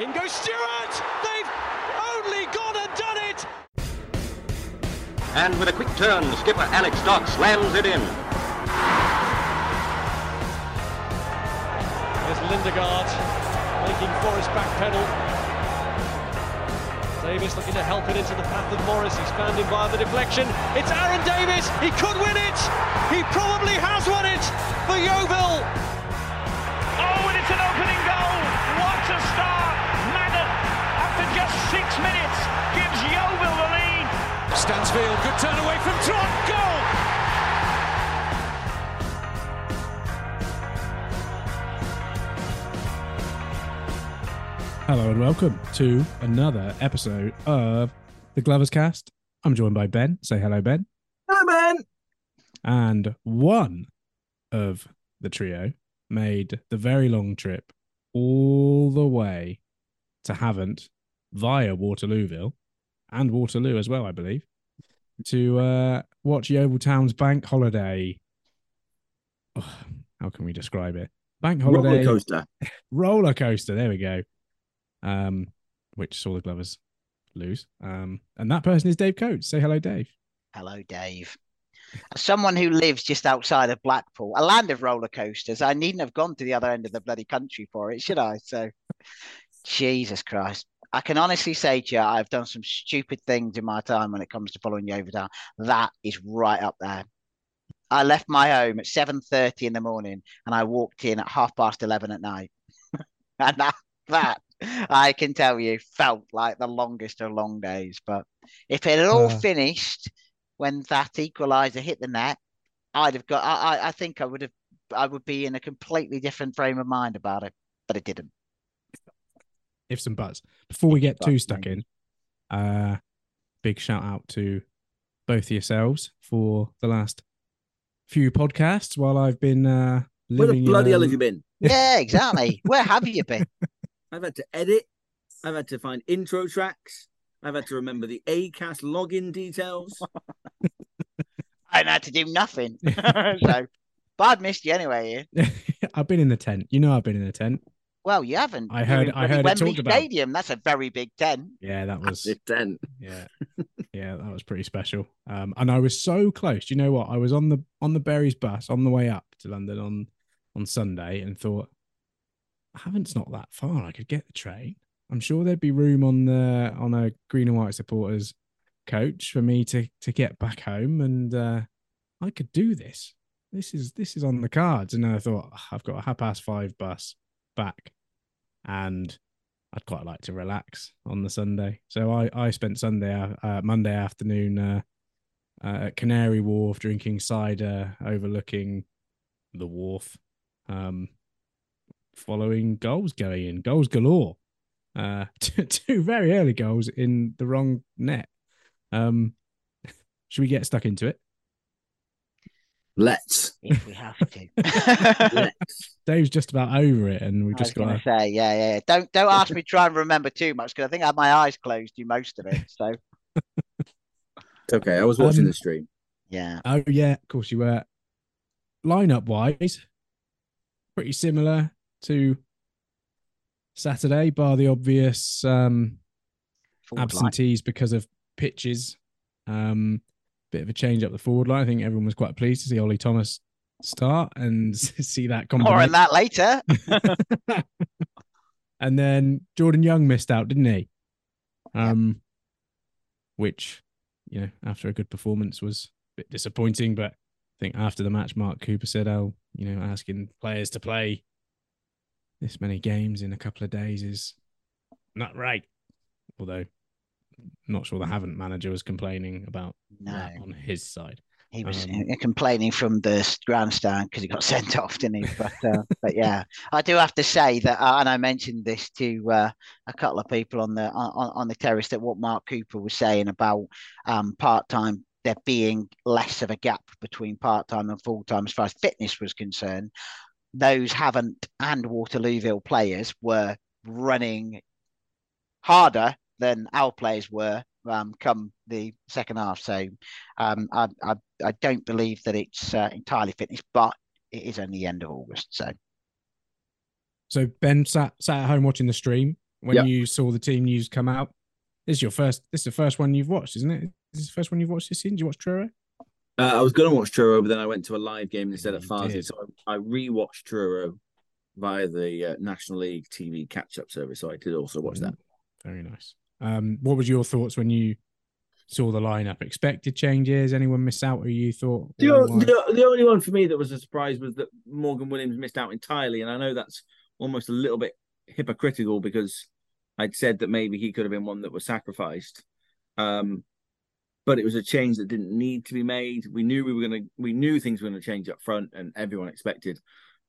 In goes Stewart! They've only gone and done it! And with a quick turn, skipper Alex Dock slams it in. There's Lindegaard making Forrest back pedal. Davis looking to help it into the path of Morris. He's found him via the deflection. It's Aaron Davis. He could win it. He probably has won it for Yeovil. Just six minutes, gives Yeovil the lead. Stansfield, good turn away from Trot. Goal. Hello and welcome to another episode of the Glovers Cast. I'm joined by Ben. Say hello, Ben. Hi, man. And one of the trio made the very long trip all the way to Havant via Waterlooville and Waterloo as well, I believe, to uh, watch Yeovil Town's bank holiday. Oh, how can we describe it? Bank holiday Roller coaster. roller coaster. There we go. Um, which saw the Glovers lose. Um, and that person is Dave Coates. Say hello, Dave. Hello, Dave. As someone who lives just outside of Blackpool, a land of roller coasters, I needn't have gone to the other end of the bloody country for it, should I? So, Jesus Christ. I can honestly say to you, I've done some stupid things in my time when it comes to following Town. That is right up there. I left my home at 7.30 in the morning and I walked in at half past 11 at night. and that, that, I can tell you, felt like the longest of long days. But if it had all finished when that equaliser hit the net, I'd have got. I, I- I think I would have. I would be in a completely different frame of mind about it, but it didn't. Ifs and buts. Before we get too stuck in, uh, big shout out to both of yourselves for the last few podcasts while I've been uh, Where living. the bloody in, hell um, have you been? Yeah, exactly. Where have you been? I've had to edit. I've had to find intro tracks. I've had to remember the Acast login details. I had to do nothing. so, but I'd missed you anyway. Ian. I've been in the tent. You know, I've been in the tent. Well, you haven't. I You're heard- I bloody heard it Wembley talked about. Stadium. That's a very big tent. Yeah, that was. It's ten. yeah yeah that was pretty special um and i was so close Do you know what i was on the on the Berrys bus on the way up to london on on sunday and thought havant's not that far i could get the train i'm sure there'd be room on the on a green and white supporters coach for me to to get back home and uh i could do this this is this is on the cards and then i thought "Ah, i've got a half past five bus back and I'd quite like to relax on the Sunday. So I, I spent Sunday, uh, uh, Monday afternoon uh, uh, at Canary Wharf drinking cider, overlooking the wharf, um, following goals going in, goals galore. Uh, two, two very early goals in the wrong net. Um, should we get stuck into it? Let's. If we have to. Let's. Dave's just about over it, and we've was just got going to to say, yeah, yeah. yeah. Don't don't ask me to try and remember too much because I think I had my eyes closed through most of it. So It's okay. I was watching Um, the stream. yeah, Oh yeah, of course you were. Lineup wise, pretty similar to Saturday, bar the obvious um, forward line. absentees because of pitches. Um, bit of a change up the forward line. I think everyone was quite pleased to see Ollie Thomas start and see that More combination. on that later. and then Jordan Young missed out, didn't he? Um, which you know, after a good performance, was a bit disappointing. But I think after the match, Mark Cooper said, "Oh, you know, asking players to play this many games in a couple of days is not right." Although, not sure the Havant manager was complaining about No, that on his side. he was Um, uh, complaining from the grandstand because he got sent off, didn't he? But uh, but yeah, I do have to say that, uh, and I mentioned this to uh, a couple of people on the on, on the terrace that what Mark Cooper was saying about um, part time there being less of a gap between part time and full time as far as fitness was concerned. Those Havant and Waterlooville players were running harder than our players were um, come the second half. So um, I, I I don't believe that it's uh, entirely fitness, but it is only the end of August. So So Ben sat sat at home watching the stream. when Yeah. you saw the team news come out. This is your first. This is the first one you've watched, isn't it? This is the first one you've watched this season. Did you watch Truro? Uh, I was going to watch Truro, but then I went to a live game instead at You Farsley. So I, I rewatched Truro via the uh, National League TV catch-up service. So I did also watch that. Very nice. Um, what was your thoughts when you saw the lineup? Expected changes? Anyone miss out who you thought? The, the, the only one for me that was a surprise was that Morgan Williams missed out entirely, and I know that's almost a little bit hypocritical because I'd said that maybe he could have been one that was sacrificed. Um, but it was a change that didn't need to be made. We knew we were gonna, we knew things were gonna change up front, and everyone expected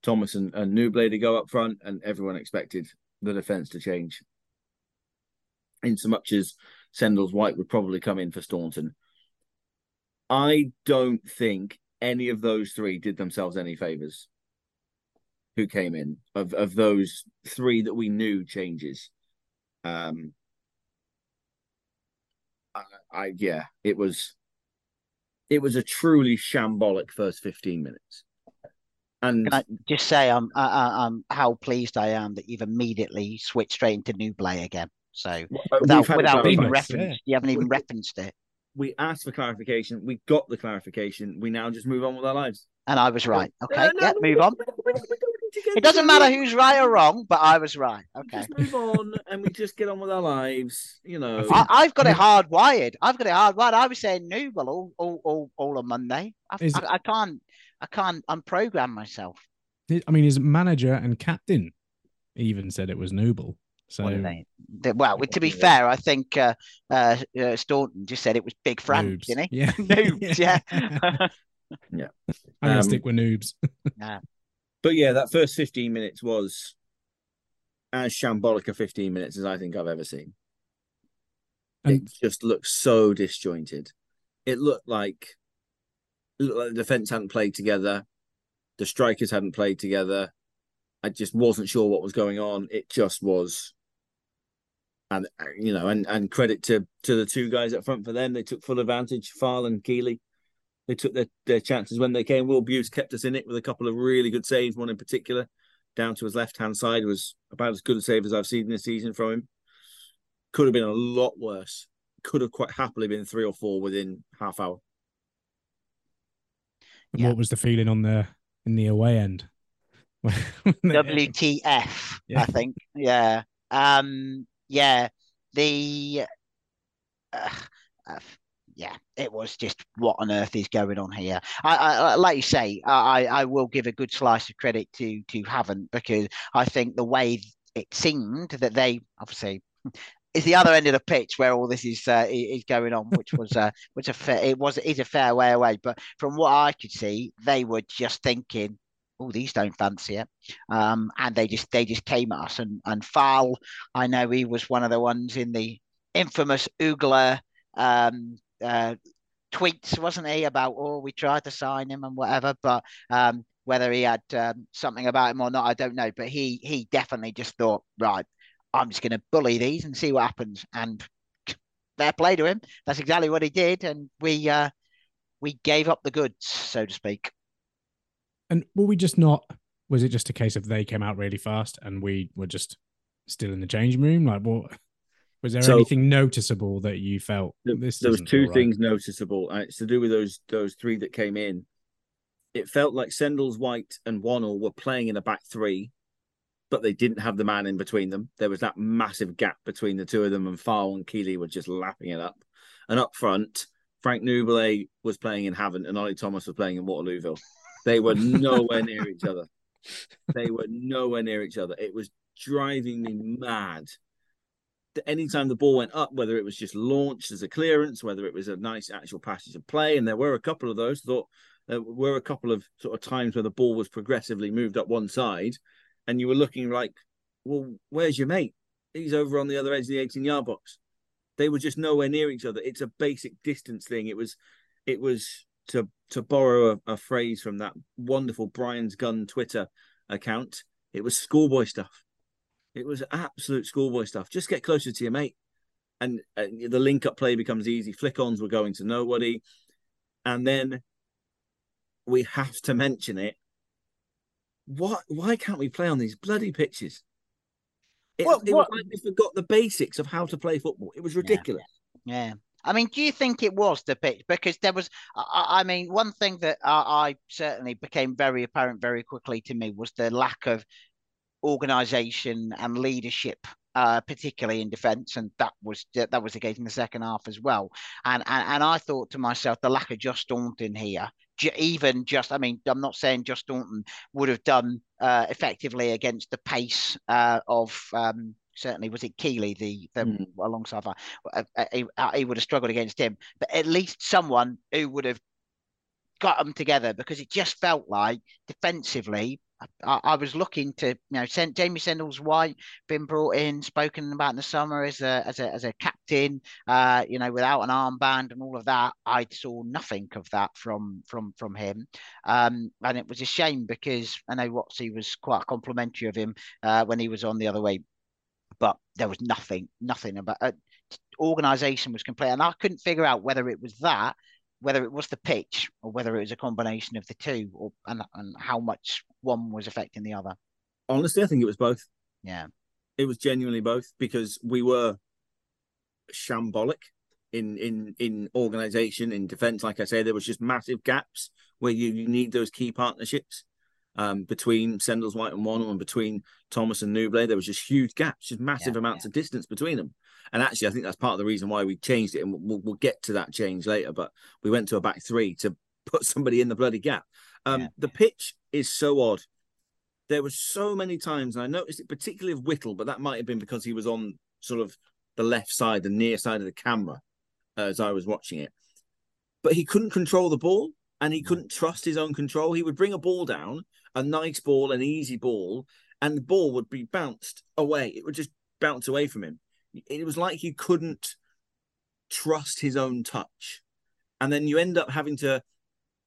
Thomas and, and to go up front, and everyone expected the defense to change. In so much as Sendles White would probably come in for Staunton. I don't think any of those three did themselves any favors. Who came in of of those three that we knew changes? Um, I, I yeah, it was, it was a truly shambolic first fifteen minutes, and Can I just say I'm I, I, I'm how pleased I am that you've immediately switched straight into new play again. So uh, we've without without even nice, reference, yeah. you haven't even We- referenced it, we asked for clarification. We got the clarification. We now just move on with our lives. and I was right. Okay, No, no, yeah, no, move we on. don't- we don't- we don't need to get It doesn't matter who's right or wrong, but I was right. Okay. Just move on and we just get on with our lives. You know. I, I've got it hardwired. I've got it hardwired. I was saying Newell all all all, all on Monday. I, Is- I, I can't I can't unprogram myself. I mean, his manager and captain even said it was Noble. So What are they? They- Well, to be Yeah. fair, I think uh, uh, uh, Staunton just said it was Big Frank, noobs. didn't he? Yeah, Noobs, yeah. yeah. I'm gonna Um, stick with noobs. But yeah, that first 15 minutes was as shambolic a 15 minutes as I think I've ever seen. And- it just looked so disjointed. It looked like, it looked like the defense hadn't played together, the strikers hadn't played together. I just wasn't sure what was going on. It just was, and uh, you know, and and credit to to the two guys up front for them. They took full advantage. Farl and Keeley, they took their, their chances when they came. Will Buse kept us in it with a couple of really good saves. One in particular, down to his left hand side, was about as good a save as I've seen this season from him. Could have been a lot worse. Could have quite happily been three or four within half hour. And Yeah. What was the feeling on the in the away end? WTF, Yeah. I think. Yeah. Um. Yeah. The. Uh, uh, yeah, it was just what on earth is going on here. I, I like you say, I, I will give a good slice of credit to to Havant because I think the way it seemed that they obviously is the other end of the pitch where all this is uh, is going on, which was uh, which a fair, it was is a fair way away. But from what I could see, they were just thinking, "Oh, these don't fancy it," um, and they just they just came at us. And and Fal, I know he was one of the ones in the infamous Oogler um, uh, tweets, wasn't he? About oh, we tried to sign him and whatever, but um, whether he had um, something about him or not, I don't know. But he he definitely just thought, right, I'm just going to bully these and see what happens. And fair play to him. That's exactly what he did, and we uh, we gave up the goods, so to speak. And were we just not? Was it just a case of they came out really fast and we were just still in the changing room? Like, what was there So- anything noticeable that you felt There, this? there was two right? things noticeable, and it's to do with those those three that came in. It felt like Sendles, White, and Wannell were playing in a back three, but they didn't have the man in between them. There was that massive gap between the two of them, and Farl and Keeley were just lapping it up. And up front, Frank Nouble was playing in Havant, and Ollie Thomas was playing in Waterlooville. They were nowhere near each other. They were nowhere near each other. It was driving me mad anytime the ball went up, whether it was just launched as a clearance, whether it was a nice actual passage of play, and there were a couple of those, thought there were a couple of sort of times where the ball was progressively moved up one side, and you were looking like, well, where's your mate? He's over on the other edge of the 18 yard box. They were just nowhere near each other. It's a basic distance thing. It was, it was to to borrow a, a phrase from that wonderful Brian's Gun Twitter account. It was schoolboy stuff. It was absolute schoolboy stuff. Just get closer to your mate, and the link up play becomes easy. Flick ons were going to nobody, and then we have to mention it. What? Why can't we play on these bloody pitches? It, What- what- like they forgot the basics of how to play football. It was ridiculous. Yeah. I mean, do you think it was the pitch? Because there was, I, I mean, one thing that I, I certainly became very apparent very quickly to me was the lack of organisation and leadership, uh, particularly in defence, and that was that was the case in the second half as well. And and, and I thought to myself, the lack of Josh Staunton here, even just, I mean, I'm not saying Josh Staunton would have done uh, effectively against the pace uh, of. Um, Certainly, was it Keeley the, the Mm. alongside that? uh, uh, he, uh, he would have struggled against him, but at least someone who would have got them together because it just felt like defensively. I, I was looking to, you know, sent Jamie Sendles White been brought in, spoken about in the summer as a as a as a captain, uh, you know, without an armband and all of that. I saw nothing of that from from from him, um, and it was a shame because I know Watsy was quite complimentary of him uh, when he was on the other way, but there was nothing, nothing about uh, organisation was complete, and I couldn't figure out whether it was that, whether it was the pitch, or whether it was a combination of the two, or and, and how much one was affecting the other. Honestly, I think it was both. Yeah, It was genuinely both because we were shambolic in in in organization in defense. Like I say, there was just massive gaps where you, you need those key partnerships um, between Sendles White and Wano and between Thomas and Nouble. There was just huge gaps, just massive Yeah, amounts of distance between them. And actually, I think that's part of the reason why we changed it, and we'll, we'll get to that change later. But we went to a back three to put somebody in the bloody gap. Um, Yeah. The pitch is so odd. There was so many times, and I noticed it particularly of Whittle, but that might have been because he was on sort of the left side, the near side of the camera, as I was watching it. But he couldn't control the ball, and he couldn't trust his own control. He would bring a ball down, a nice ball, an easy ball, and the ball would be bounced away. It would just bounce away from him. It was like he couldn't trust his own touch. And then you end up having to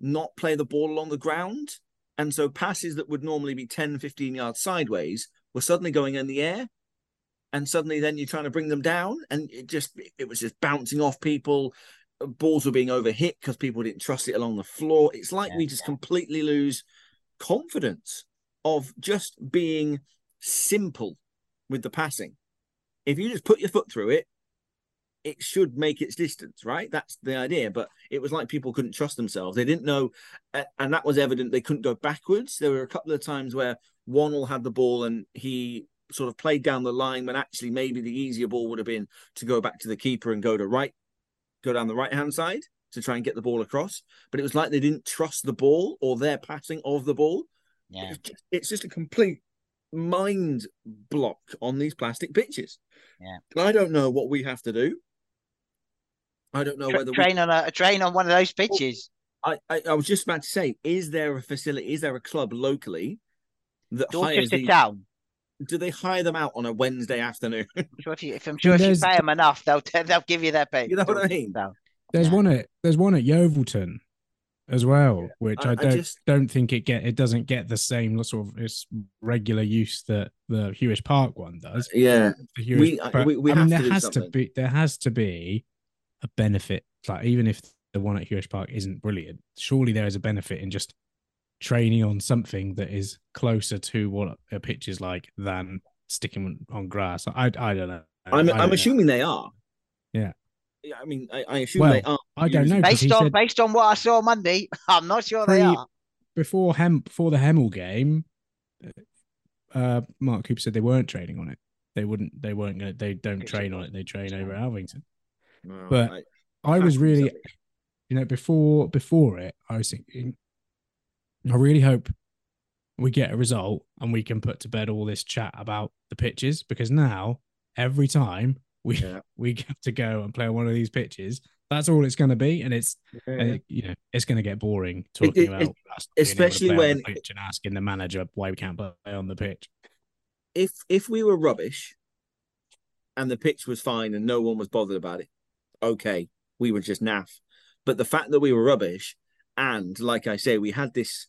not play the ball along the ground. And so passes that would normally be 10, 15 yards sideways were suddenly going in the air. And suddenly then you're trying to bring them down. And it just, it was just bouncing off people. Balls were being overhit because people didn't trust it along the floor. It's like Yeah, we just completely lose confidence of just being simple with the passing. If you just put your foot through it, it should make its distance, right? That's the idea. But it was like people couldn't trust themselves. They didn't know, and that was evident. They couldn't go backwards. There were a couple of times where Wannell had the ball and he sort of played down the line when actually maybe the easier ball would have been to go back to the keeper and go to right, go down the right hand side to try and get the ball across. But it was like they didn't trust the ball or their passing of the ball. yeah. It's just, it's just a complete mind block on these plastic pitches. Yeah. And I don't know what we have to do. I don't know Tra- whether we, train on a, a train on one of those pitches. Oh, I, I I was just about to say, is there a facility? Is there a club locally that hires Dorchester these? Town. Do they hire them out on a Wednesday afternoon? I'm sure if you, if I'm sure if you there's- pay them enough, they'll they'll give you their pay. You know what I mean? Town. There's Yeah. one at there's one at Yeovilton as well, which I- I, I don't just- don't think it get it doesn't get the same sort of its regular use that the Huish Park one does. yeah, Huish, we- but, we- we I mean, to there do has to be there has to be a benefit. Like even if the one at Huish Park isn't brilliant, surely there is a benefit in just training on something that is closer to what a pitch is like than sticking on grass. I I don't know. I'm I I'm don't know. assuming they are. Yeah. Yeah, I mean, I, I assume Well, they are. I don't know. Based on said- based on what I saw Monday, I'm not sure they are. before Hem before the Hemel game, uh, Mark Cooper said they weren't training on it. They wouldn't. They weren't going. to They don't Good train on it. They train over at Alvington. Well, but I- I was have to do really, you know, before before it, I was thinking, I really hope we get a result and we can put to bed all this chat about the pitches because now every time we Yeah. we have to go and play on one of these pitches, that's all it's going to be, and it's Yeah. uh, you know it's going to get boring talking it- about it- able to especially play on the when- pitch and asking the manager why we can't play on the pitch. if if we were rubbish and the pitch was fine and no one was bothered about it, okay, we were just naff. But the fact that we were rubbish and like I say, we had this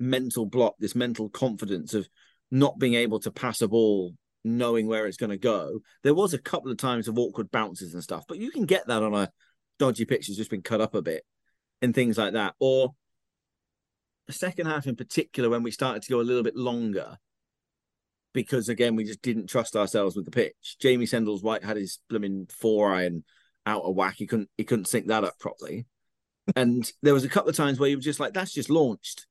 mental block, this mental confidence of not being able to pass a ball, knowing where it's going to go. There was a couple of times of awkward bounces and stuff, but you can get that on a dodgy pitch that's just been cut up a bit and things like that. Or the second half in particular, when we started to go a little bit longer, because again we just didn't trust ourselves with the pitch. Jamie Sendles White had his blooming four iron out of whack. He couldn't he couldn't sync that up properly. and there was a couple of times where you were just like, that's just launched.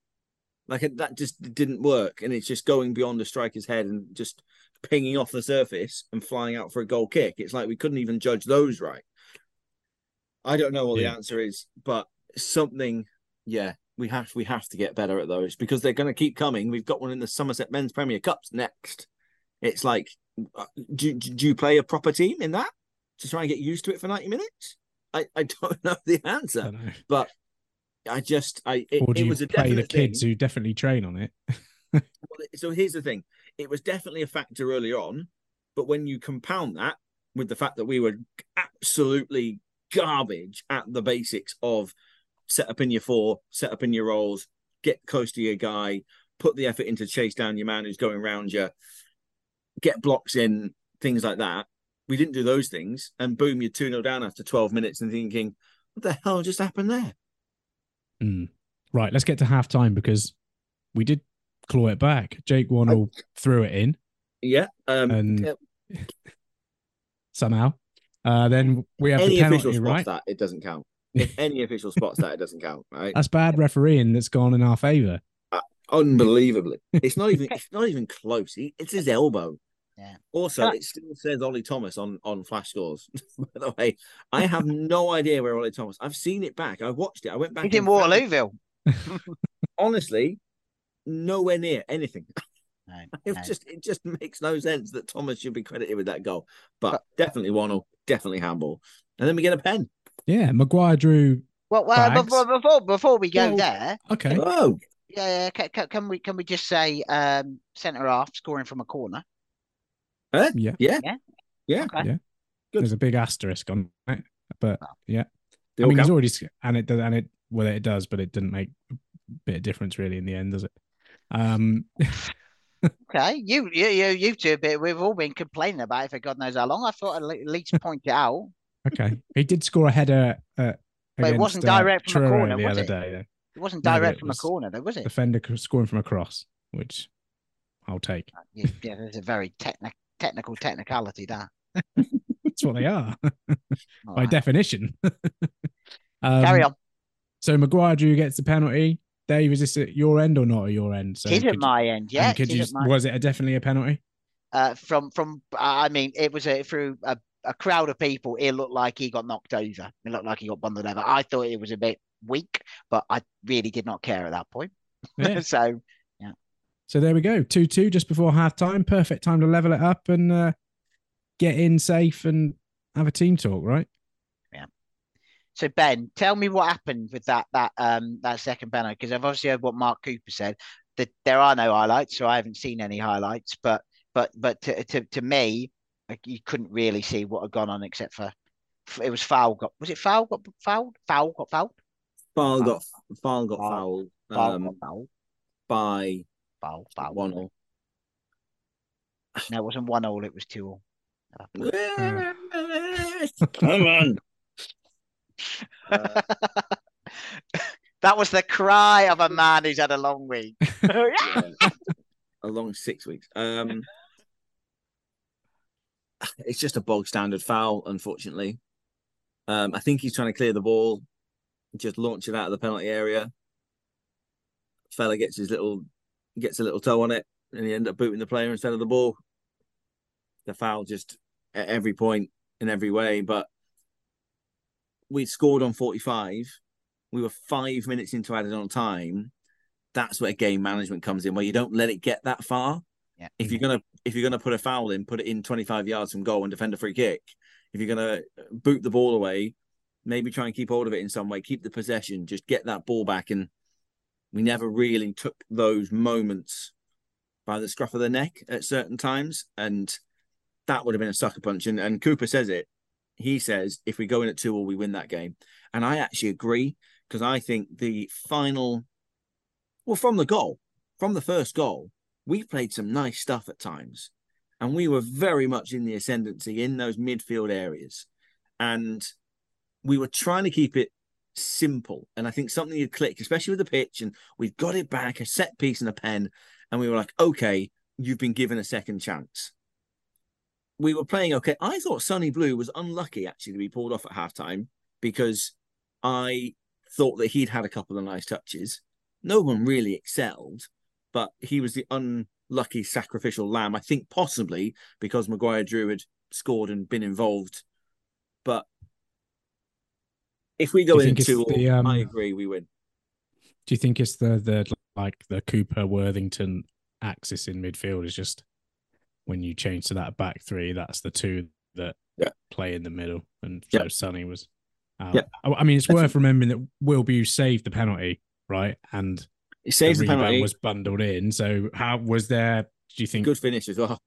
Like that just didn't work. And it's just going beyond the striker's head and just pinging off the surface and flying out for a goal kick. It's like we couldn't even judge those right. I don't know what Yeah. the answer is, but something, yeah, we have we have to get better at those because they're going to keep coming. We've got one in the Somerset Men's Premier Cups next. It's like, uh, do, do you play a proper team in that to try and get used to it for ninety minutes? I, I don't know the answer, know. but I just I it, Or do it you a play the kids thing. who definitely train on it? Well, So here's the thing: it was definitely a factor early on, but when you compound that with the fact that we were absolutely garbage at the basics of set up in your four, set up in your roles, get close to your guy, put the effort into chase down your man who's going around you, get blocks in, things like that. We didn't do those things, and boom, you're 2 0 down after 12 minutes and thinking, what the hell just happened there? Hmm. Right, let's get to half time because we did claw it back. Jake Wannell threw it in Yeah. Um, And yeah, somehow. Uh, then we have any the official penalty, spots right? that, it doesn't count. If any official spots that, it doesn't count, right? That's bad refereeing that's gone in our favour. Unbelievably, it's not even it's not even close. He, it's his elbow. Yeah. Also, Can I- it still says Ollie Thomas on on flash scores. By the way, I have no idea where Ollie Thomas. I've seen it back. I watched it. I went back. He's in and. Waterlooville. Honestly, nowhere near anything. No, It no. just it just makes no sense that Thomas should be credited with that goal. But definitely Wannell, definitely handball. And then we get a pen. Yeah, Maguire Drew. Well, well Bags. before, before before we go Well- there, Okay. Oh, yeah, yeah, can, can, can we can we just say um, centre half scoring from a corner? Huh? Yeah. yeah, Yeah. yeah. Okay. Yeah. Good. There's a big asterisk on it, but yeah. They I mean, he's already and it does, and it well, it does, but it didn't make a bit of difference really in the end, does it? Um, Okay, you you you you two, but we've all been complaining about it for God knows how long. I thought I'd at least point it out. okay, he did score a header. Uh, But it wasn't uh, direct from a corner, the was other it? day. Though. It wasn't No, direct it from was a corner, though, was it? Defender scoring from a cross, which I'll take. Yeah, yeah, there's a very technic technical technicality there. That's what they are by Alright, definition. um, Carry on. So Maguire Drew gets the penalty. Dave, is this at your end or not at your end? So It at you- my end, yeah. could you? my- Was it a, definitely a penalty? uh, from from I mean, it was a through a, a crowd of people. It looked like he got knocked over. It looked like he got bundled over. I thought it was a bit weak, but I really did not care at that point. Yeah. so So there we go, two two just before half time. Perfect time to level it up and uh, get in safe and have a team talk, right? Yeah. So Ben, tell me what happened with that that um that second penalty because I've obviously heard what Mark Cooper said that there are no highlights, so I haven't seen any highlights. But but but to to, to me, like you couldn't really see what had gone on except for it was foul. Got was it foul? Got fouled? Foul got fouled. foul got foul got Foul. fouled Foul um, got fouled. by Foul. Foul. one all. No, it wasn't one all. It was two all. Come on. Uh, that was the cry of a man who's had a long week. yeah. a long six weeks. Um, it's just a bog standard foul, unfortunately. Um, I think he's trying to clear the ball, just launch it out of the penalty area. Fella gets his little gets a little toe on it, and he end up booting the player instead of the ball. The foul just at every point in every way, but we scored on 45. We were five minutes into added on time that's where game management comes in, where you don't let it get that far. Yeah. If you're gonna if you're gonna put a foul in, put it in 25 yards from goal and defend a free kick. If you're gonna boot the ball away, maybe try and keep hold of it in some way, keep the possession, just get that ball back. And we never really took those moments by the scruff of the neck at certain times, and that would have been a sucker punch. And, and Cooper says it. He says if we go in at two or we win that game, and I actually agree because I think the final well, from the goal, from the first goal, we played some nice stuff at times. And we were very much in the ascendancy in those midfield areas. And we were trying to keep it simple. And I think something had click, especially with the pitch. And we've got it back, a set piece and a pen. And we were like, okay, you've been given a second chance. We were playing okay. I thought Sonny Blue was unlucky actually to be pulled off at halftime because I thought that he'd had a couple of nice touches. No one really excelled, but he was the unlucky sacrificial lamb. I think possibly because Maguire Drew had scored and been involved. But if we go into, the, um, I agree, we win. Do you think it's the the like the Cooper Worthington axis in midfield is just when you change to that back three, that's the two that Yeah. play in the middle, and Yeah. so Sonny was. Out. Yeah. I mean, it's That's worth remembering that Will Buse saved the penalty, right? And He saves the the penalty. was bundled in. So how was there? Do you think? Good finish as well.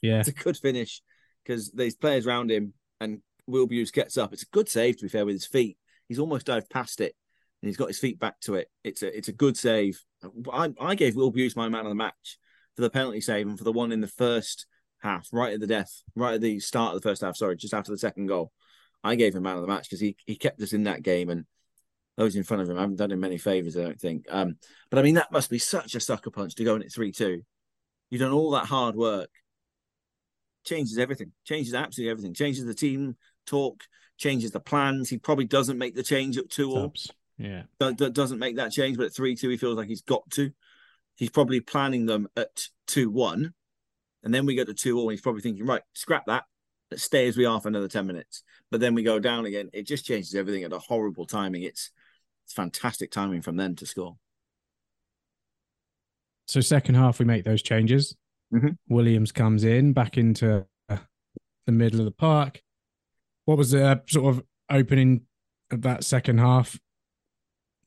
Yeah, It's a good finish because there's players around him and Will Buse gets up. It's a good save to be fair with his feet. He's almost dived past it and he's got his feet back to it. It's a it's a good save. I, I gave Will Buse my man of the match for the penalty save and for the one in the first half, right at the death, right at the start of the first half. Sorry, just after the second goal. I gave him man of the match because he he kept us in that game and those in front of him haven't done him many favors. I don't think. Um, but I mean that must be such a sucker punch to go in at three two. You've done all that hard work changes everything, changes absolutely everything, changes the team talk, changes the plans. He probably doesn't make the change at two all. Yeah, do- doesn't make that change, but at three two, he feels like he's got to. He's probably planning them at two one, and then we go to two all. He's probably thinking, right, scrap that. Let's stay as we are for another ten minutes. But then we go down again. It just changes everything at a horrible timing. It's it's fantastic timing from them to score. So second half, we make those changes. Mhm. Williams comes in back into the middle of the park. What was the uh, sort of opening of that second half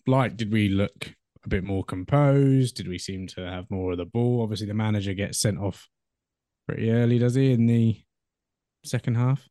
like? Did we look a bit more composed? Did we seem to have more of the ball? Obviously, the manager gets sent off pretty early, does he, in the second half?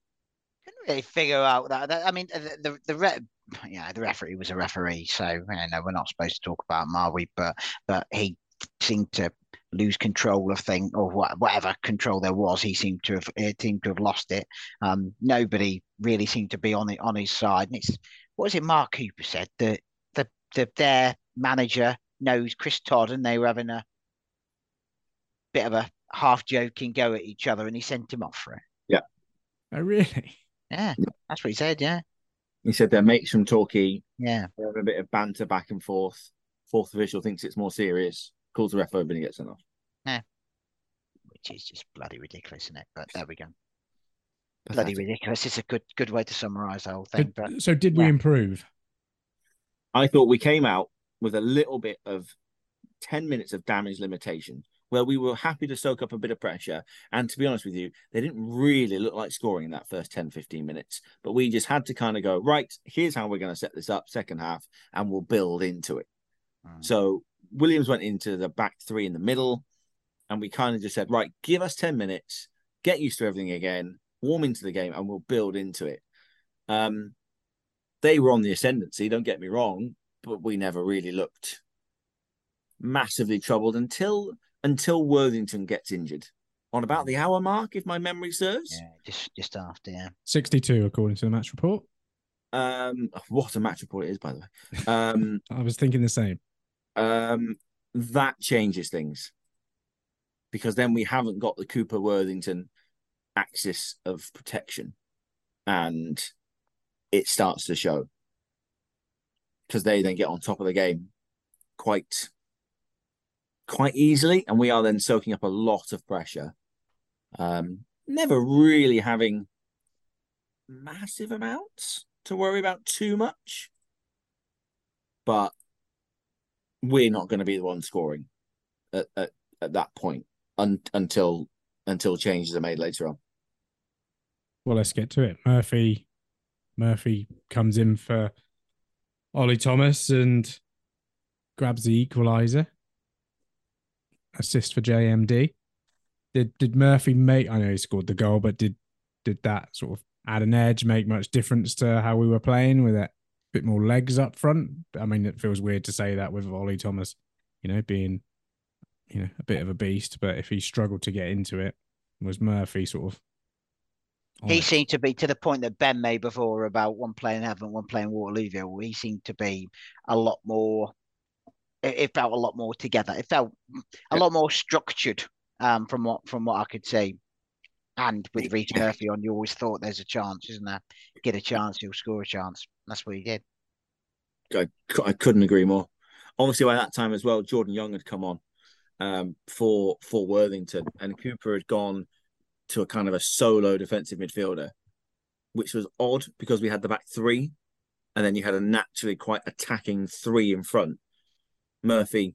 couldn't really figure out that. I mean, the the, the yeah, the referee was a referee, so you know we're not supposed to talk about him, are we? But but he seemed to lose control of thing or what, whatever control there was. He seemed to have he seemed to have lost it. Um, nobody really seemed to be on it on his side. And it's what was it? Mark Cooper said that the the their manager knows Chris Todd, and they were having a bit of a half joking go at each other, and he sent him off for it. Yeah. Oh, really? Yeah, that's what he said. Yeah, He said they're mates from Torquay. yeah. They have a bit of banter back and forth. Fourth official thinks it's more serious. Calls the ref over and he gets sent off. Yeah. Which is just bloody ridiculous, isn't it? But there we go. Bloody ridiculous. It's a good good way to summarise the whole thing. But- But so, did we improve? I thought we came out with a little bit of 10 minutes of damage limitation where we were happy to soak up a bit of pressure. And to be honest with you, they didn't really look like scoring in that first 10, 15 minutes. But we just had to kind of go, right, here's how we're going to set this up, second half, and we'll build into it. Mm. So Williams went into the back three in the middle, and we kind of just said, right, give us 10 minutes, get used to everything again, warm into the game, and we'll build into it. Um, they were on the ascendancy, don't get me wrong, but we never really looked massively troubled until until Worthington gets injured on about the hour mark, if my memory serves. yeah, just just after. Yeah, 62, according to the match report. Um, what a match report it is, by the way. Um, I was thinking the same. Um, that changes things. Because then we haven't got the Cooper Worthington axis of protection, and it starts to show. Because they then get on top of the game quite quite easily, and we are then soaking up a lot of pressure. Um, never really having massive amounts to worry about too much, but we're not going to be the one scoring at, at, at that point un, until until changes are made later on. Well, let's get to it. Murphy, Murphy comes in for Ollie Thomas and grabs the equaliser. Assist for JMD. Did did Murphy make? I know he scored the goal, but did did that sort of add an edge, make much difference to how we were playing with it? Bit more legs up front. I mean, it feels weird to say that with Ollie Thomas, you know, being you know a bit of a beast. But if he struggled to get into it, was Murphy sort of? he it? seemed to be to the point that Ben made before about one playing Havant, one playing Waterlooville. He seemed to be a lot more. It, it felt a lot more together. It felt a Yeah. lot more structured um, from what from what I could see. And with Rhys Murphy on, you always thought there's a chance, isn't there? Get a chance, he'll score a chance. That's what he did. I, I couldn't agree more. Obviously, by that time as well, Jordan Young had come on um, for for Worthington, and Cooper had gone to a kind of a solo defensive midfielder, which was odd because we had the back three, and then you had a naturally quite attacking three in front. Murphy,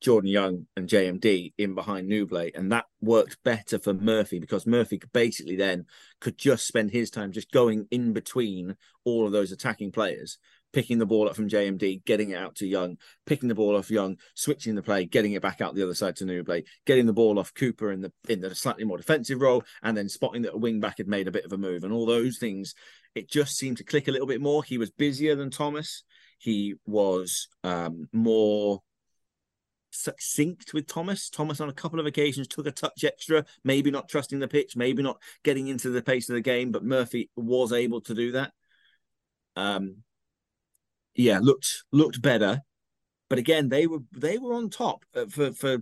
Jordan Young and JMD in behind Nouble, and that worked better for Murphy because Murphy basically then could just spend his time just going in between all of those attacking players, picking the ball up from JMD, getting it out to Young, picking the ball off Young, switching the play, getting it back out the other side to Nouble, getting the ball off Cooper in the in the slightly more defensive role, and then spotting that a wing back had made a bit of a move, and all those things. It just seemed to click a little bit more. He was busier than Thomas. He was um, more succinct with Thomas. Thomas on a couple of occasions took a touch extra, maybe not trusting the pitch, maybe not getting into the pace of the game, but Murphy was able to do that. Um, yeah, looked looked better, but again they were they were on top uh, for for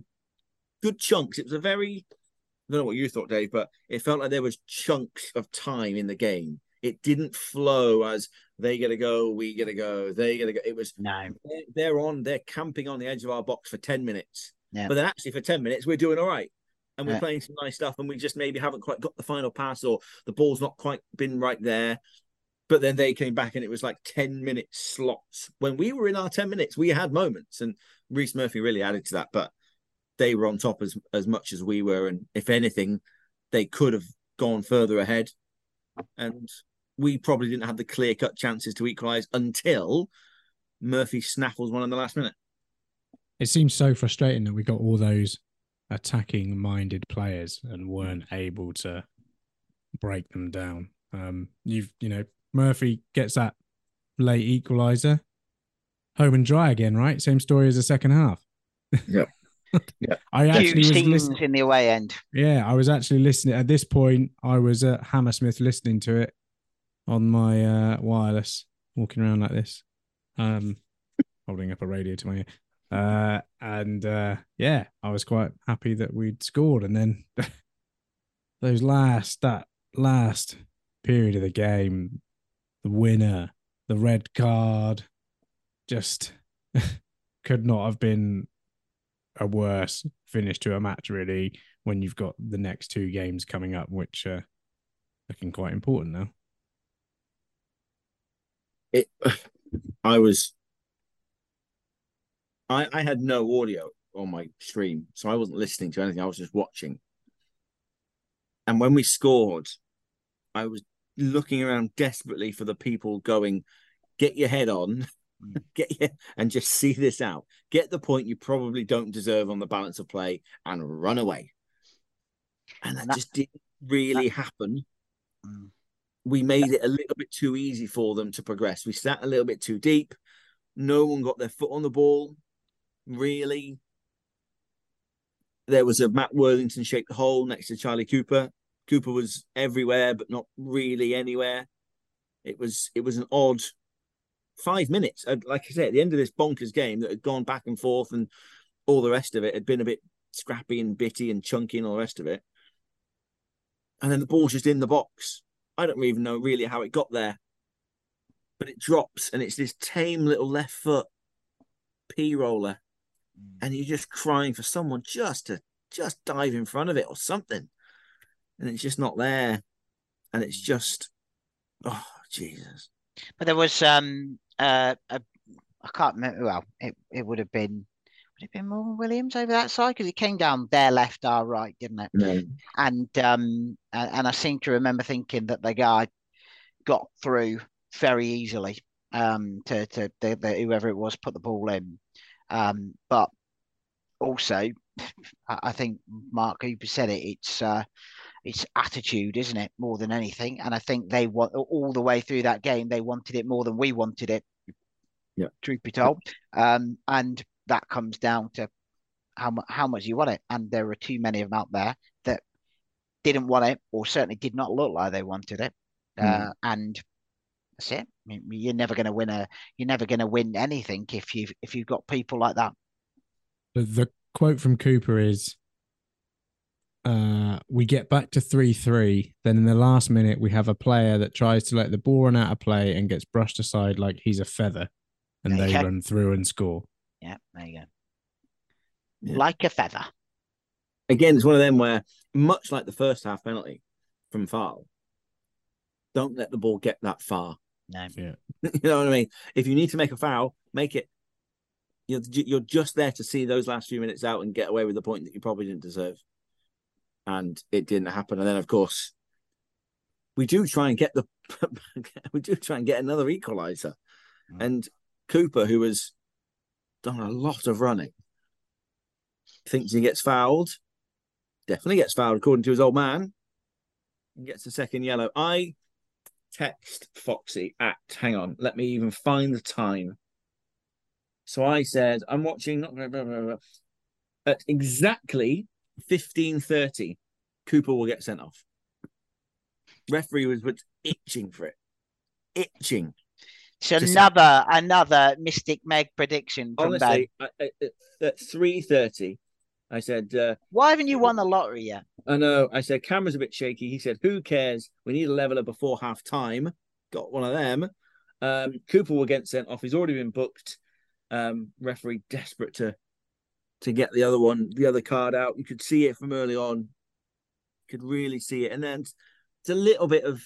good chunks. It was a very I don't know what you thought, Dave, but it felt like there was chunks of time in the game. It didn't flow as they get to go, we get to go, they get to go. It was no, they're, they're on, they're camping on the edge of our box for 10 minutes. Yeah. But then actually for 10 minutes, we're doing all right. And we're Yeah. playing some nice stuff, and we just maybe haven't quite got the final pass or the ball's not quite been right there. But then they came back and it was like 10 minute slots. When we were in our 10 minutes, we had moments, and Rhys Murphy really added to that. But they were on top as, as much as we were. And if anything, they could have gone further ahead. And we probably didn't have the clear cut chances to equalize until Murphy snaffles one in the last minute. It seems so frustrating that we got all those attacking minded players and weren't able to break them down. Um, you've you know Murphy gets that late equalizer, home and dry again, right? Same story as the second half. Yep. Yep. I actually Huge was teams listening. in the away end. Yeah, I was actually listening. At this point, I was at Hammersmith listening to it on my uh, wireless, walking around like this, um, holding up a radio to my ear. Uh, and uh, yeah, I was quite happy that we'd scored. And then those last, that last period of the game, the winner, the red card, just could not have been a worse finish to a match, really, when you've got the next two games coming up, which are looking quite important now. It I was I I had no audio on my stream, so I wasn't listening to anything. I was just watching. And when we scored, I was looking around desperately for the people going, get your head on, get your and just see this out. Get the point you probably don't deserve on the balance of play and run away. And that That- just didn't really happen. Mm. We made it a little bit too easy for them to progress. We sat a little bit too deep. No one got their foot on the ball, really. There was a Matt Worthington shaped hole next to Charlie Cooper. Cooper was everywhere, but not really anywhere. It was it was an odd five minutes. Like I said, at the end of this bonkers game that had gone back and forth and all the rest of it had been a bit scrappy and bitty and chunky and all the rest of it. And then the ball's just in the box. I don't even know really how it got there. But it drops and it's this tame little left foot P roller. And you're just crying for someone just to just dive in front of it or something. And it's just not there. And it's just oh Jesus. But there was um uh a, I can't remember. Well, it, it would have been have been Morgan Williams over that side because it came down their left, our right, didn't it? And um and, I seem to remember thinking that the guy got through very easily um to to the, the, whoever it was put the ball in. Um, but also, I I think Mark Cooper said it. It's uh, it's attitude, isn't it, more than anything? And I think they want all the way through that game. They wanted it more than we wanted it. Yeah. truth be told. Um, and that comes down to how much how much you want it. And there are too many of them out there that didn't want it, or certainly did not look like they wanted it. Uh, and that's it. I mean, you're never going to win a. You're never going to win anything if you if you've got people like that. The, the quote from Cooper is uh, we get back to 3 3. Then in the last minute, we have a player that tries to let the ball run out of play and gets brushed aside like he's a feather. And There they run through and score. Yeah, there you go. Yeah. Like a feather. Again, it's one of them where, much like the first half penalty from foul, don't let the ball get that far. No. Yeah. you know what I mean? If you need to make a foul, make it. You're you're just there to see those last few minutes out and get away with the point that you probably didn't deserve, and it didn't happen. And then, of course, we do try and get the we do try and get another equaliser, Mm. and Cooper, who has done a lot of running, thinks he gets fouled. Definitely gets fouled according to his old man. Gets a second yellow. I text Foxy at hang on, let me even find the time. So I said, I'm watching not blah, blah, blah, at exactly 15:30, Cooper will get sent off. Referee was itching for it. Itching. So Just- another another Mystic Meg prediction from Honestly, I, I, at 3:30, I said, uh, Why haven't you won the lottery yet? I know. I said camera's a bit shaky. He said, "Who cares? We need a leveler before half time." Got one of them. Um, Cooper will get sent off. He's already been booked. Um, referee desperate to to get the other one, the other card out. You could see it from early on. You could really see it, and then it's a little bit of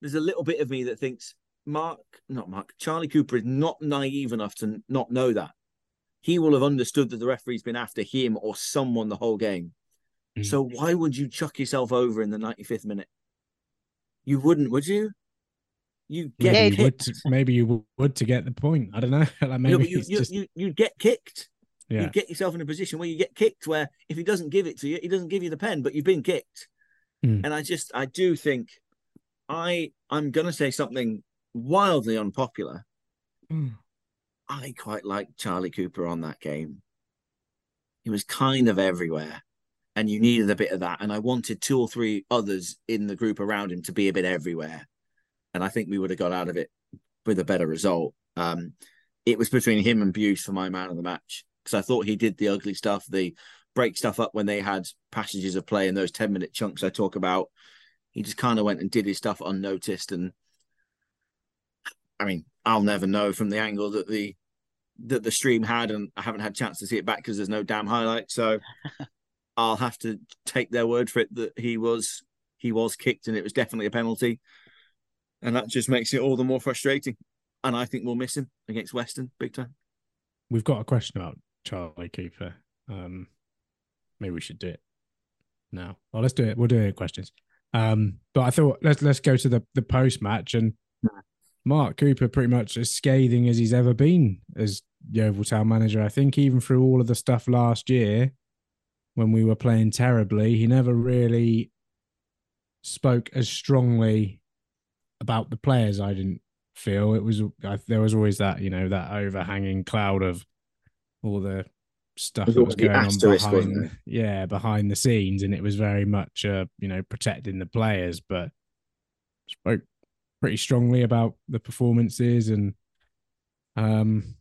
there's a little bit of me that thinks Mark, not Mark, Charlie Cooper is not naive enough to not know that. He will have understood that the referee's been after him or someone the whole game. Mm. So why would you chuck yourself over in the 95th minute? You wouldn't, would you? You get Maybe you would. To, maybe you would to get the point. I don't know. like maybe but you, you, just you, you get kicked. yeah. You get yourself in a position where you get kicked where if he doesn't give it to you, he doesn't give you the pen, but you've been kicked. Mm. And I just I do think I I'm gonna say something wildly unpopular. Mm. I quite like Charlie Cooper on that game. He was kind of everywhere. And you needed a bit of that. And I wanted two or three others in the group around him to be a bit everywhere. And I think we would have got out of it with a better result. Um, it was between him and Buse for my man of the match. Because I thought he did the ugly stuff, the break stuff up when they had passages of play in those 10 minute chunks I talk about. He just kind of went and did his stuff unnoticed. And I mean, I'll never know from the angle that the that the stream had, and I haven't had a chance to see it back because there's no damn highlight. So I'll have to take their word for it that he was he was kicked and it was definitely a penalty. And that just makes it all the more frustrating. And I think we'll miss him against Weston big time. We've got a question about Charlie Cooper. Um, maybe we should do it now. Well, let's do it. We'll do it. Questions. Um, but I thought let's let's go to the the post match and Mark Cooper pretty much as scathing as he's ever been as Yeovil Town manager. I think even through all of the stuff last year when we were playing terribly, he never really spoke as strongly about the players. I didn't feel it was I, there was always that you know that overhanging cloud of all the stuff that was going on behind yeah behind the scenes and it was very much uh you know protecting the players but spoke pretty strongly about the performances and um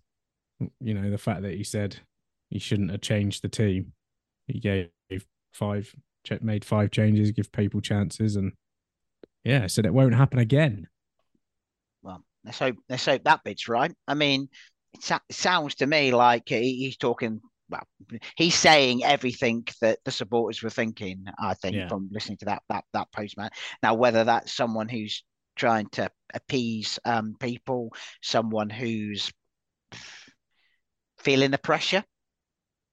you know the fact that he said he shouldn't have changed the team he gave five made five changes give people chances and yeah said it won't happen again Well, let's hope let's hope that bit's right. I mean, it, sa- it sounds to me like he, he's talking. Well, he's saying everything that the supporters were thinking. I think Yeah. from listening to that that that postman. Now, whether that's someone who's trying to appease um, people, someone who's feeling the pressure,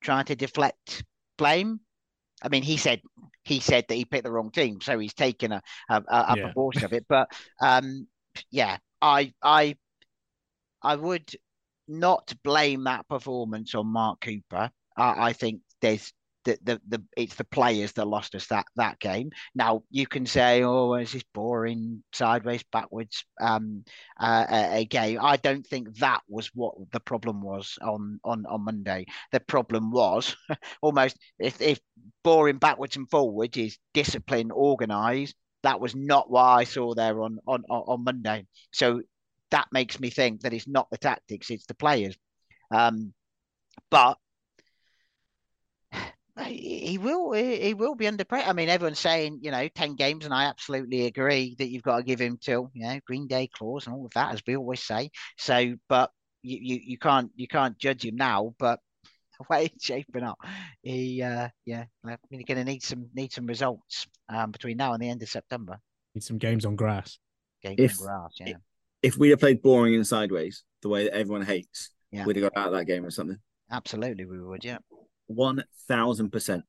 trying to deflect blame. I mean, he said he said that he picked the wrong team, so he's taken a a, a, a Yeah. proportion of it. But um, yeah, I I I would not blame that performance on Mark Cooper. I, I think there's the, the the it's the players that lost us that that game. Now you can say, oh, it's this boring sideways backwards um uh, a, game. I don't think that was what the problem was on on on Monday. The problem was almost if if boring backwards and forwards is discipline, organised. That was not what I saw there on on on Monday. So that makes me think that it's not the tactics, it's the players. Um, but He he will. He he will be under pressure. I mean, everyone's saying you know ten games, and I absolutely agree that you've got to give him till you know Green Day clause and all of that, as we always say. So, but you you, you can't you can't judge him now. But the way it's shaping up, he uh yeah, I mean, you're going to need some need some results um between now and the end of September. Need some games on grass. Games If- on grass, yeah. If we'd have played boring and sideways, the way that everyone hates, Yeah. we'd have got out of that game or something. Absolutely, we would. Yeah. One thousand percent.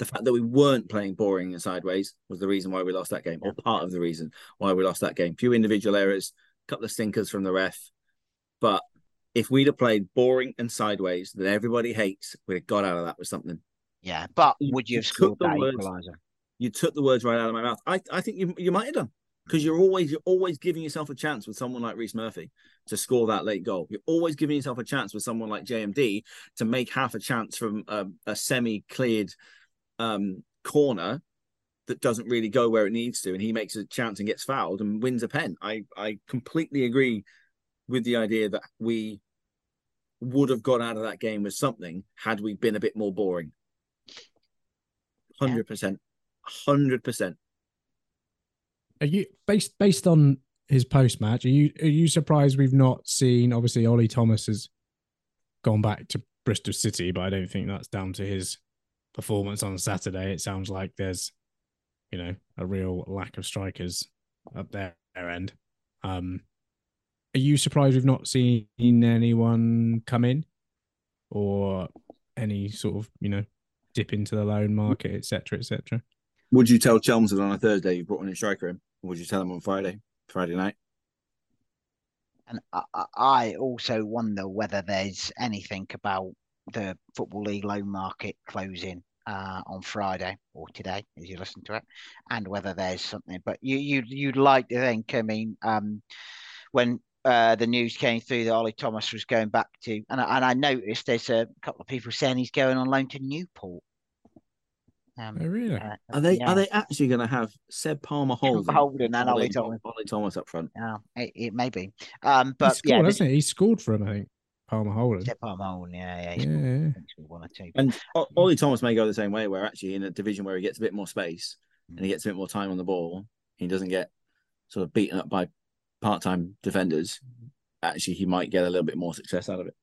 The fact that we weren't playing boring and sideways was the reason why we lost that game, or part of the reason why we lost that game. Few individual errors, a couple of stinkers from the ref, but if we'd have played boring and sideways that everybody hates, we'd have got out of that with something. Yeah, but would you you have scored the that words- equaliser? You took the words right out of my mouth. I, I think you you might have done because you're always you're always giving yourself a chance with someone like Rhys Murphy to score that late goal. You're always giving yourself a chance with someone like JMD to make half a chance from a, a semi cleared um, corner that doesn't really go where it needs to, and he makes a chance and gets fouled and wins a pen. I I completely agree with the idea that we would have got out of that game with something had we been a bit more boring. Hundred percent, hundred percent. Are you based based on his post match? Are you are you surprised we've not seen? Obviously, Ollie Thomas has gone back to Bristol City, but I don't think that's down to his performance on Saturday. It sounds like there's, you know, a real lack of strikers up their, their end. Um, are you surprised we've not seen anyone come in, or any sort of you know dip into the loan market, etc., etc.? Would you tell Chelmsford on a Thursday you brought in a striker in? Would you tell them on Friday, Friday night? And I, I- I also wonder whether there's anything about the Football League loan market closing uh, on Friday or today, as you listen to it, and whether there's something. But you you you'd like to think. I mean, um, when uh, the news came through that Ollie Thomas was going back to, and I, and I noticed there's a couple of people saying he's going on loan to Newport. Um, Oh, really? uh, Are they yeah. are they actually going to have Seb Palmer-Houlden, Holden and Ollie Ollie, Thomas? Ollie Thomas up front? Yeah, it, it may be. Um, he but scored, yeah, hasn't he? He scored for him, I think. Palmer-Houlden. Step on Holden, yeah, yeah, he's Yeah, yeah. one or two. And O- Ollie Thomas may go the same way, where actually in a division where he gets a bit more space and he gets a bit more time on the ball, he doesn't get sort of beaten up by part-time defenders. Actually, he might get a little bit more success out of it.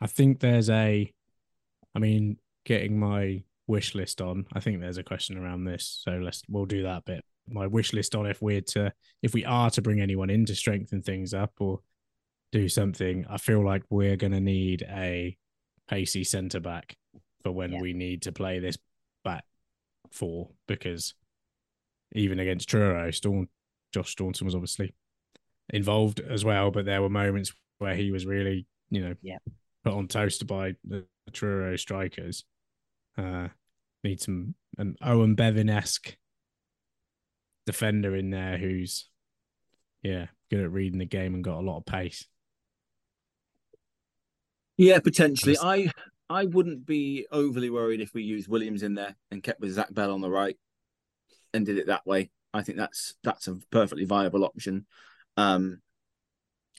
I think there's a, I mean, getting my wish list on. I think there's a question around this, so let's we'll do that bit. My wish list on if we're to if we are to bring anyone in to strengthen things up or do something. I feel like we're going to need a pacey centre back for when Yeah. we need to play this back four because even against Truro, Staun- Josh Staunton was obviously involved as well, but there were moments where he was really, you know, Yeah. put on toast by the Truro strikers. Uh, need some an Owen Bevan esque defender in there who's, yeah, good at reading the game and got a lot of pace. Yeah, potentially. I I wouldn't be overly worried if we used Williams in there and kept with Zach Bell on the right and did it that way. I think that's that's a perfectly viable option. Um,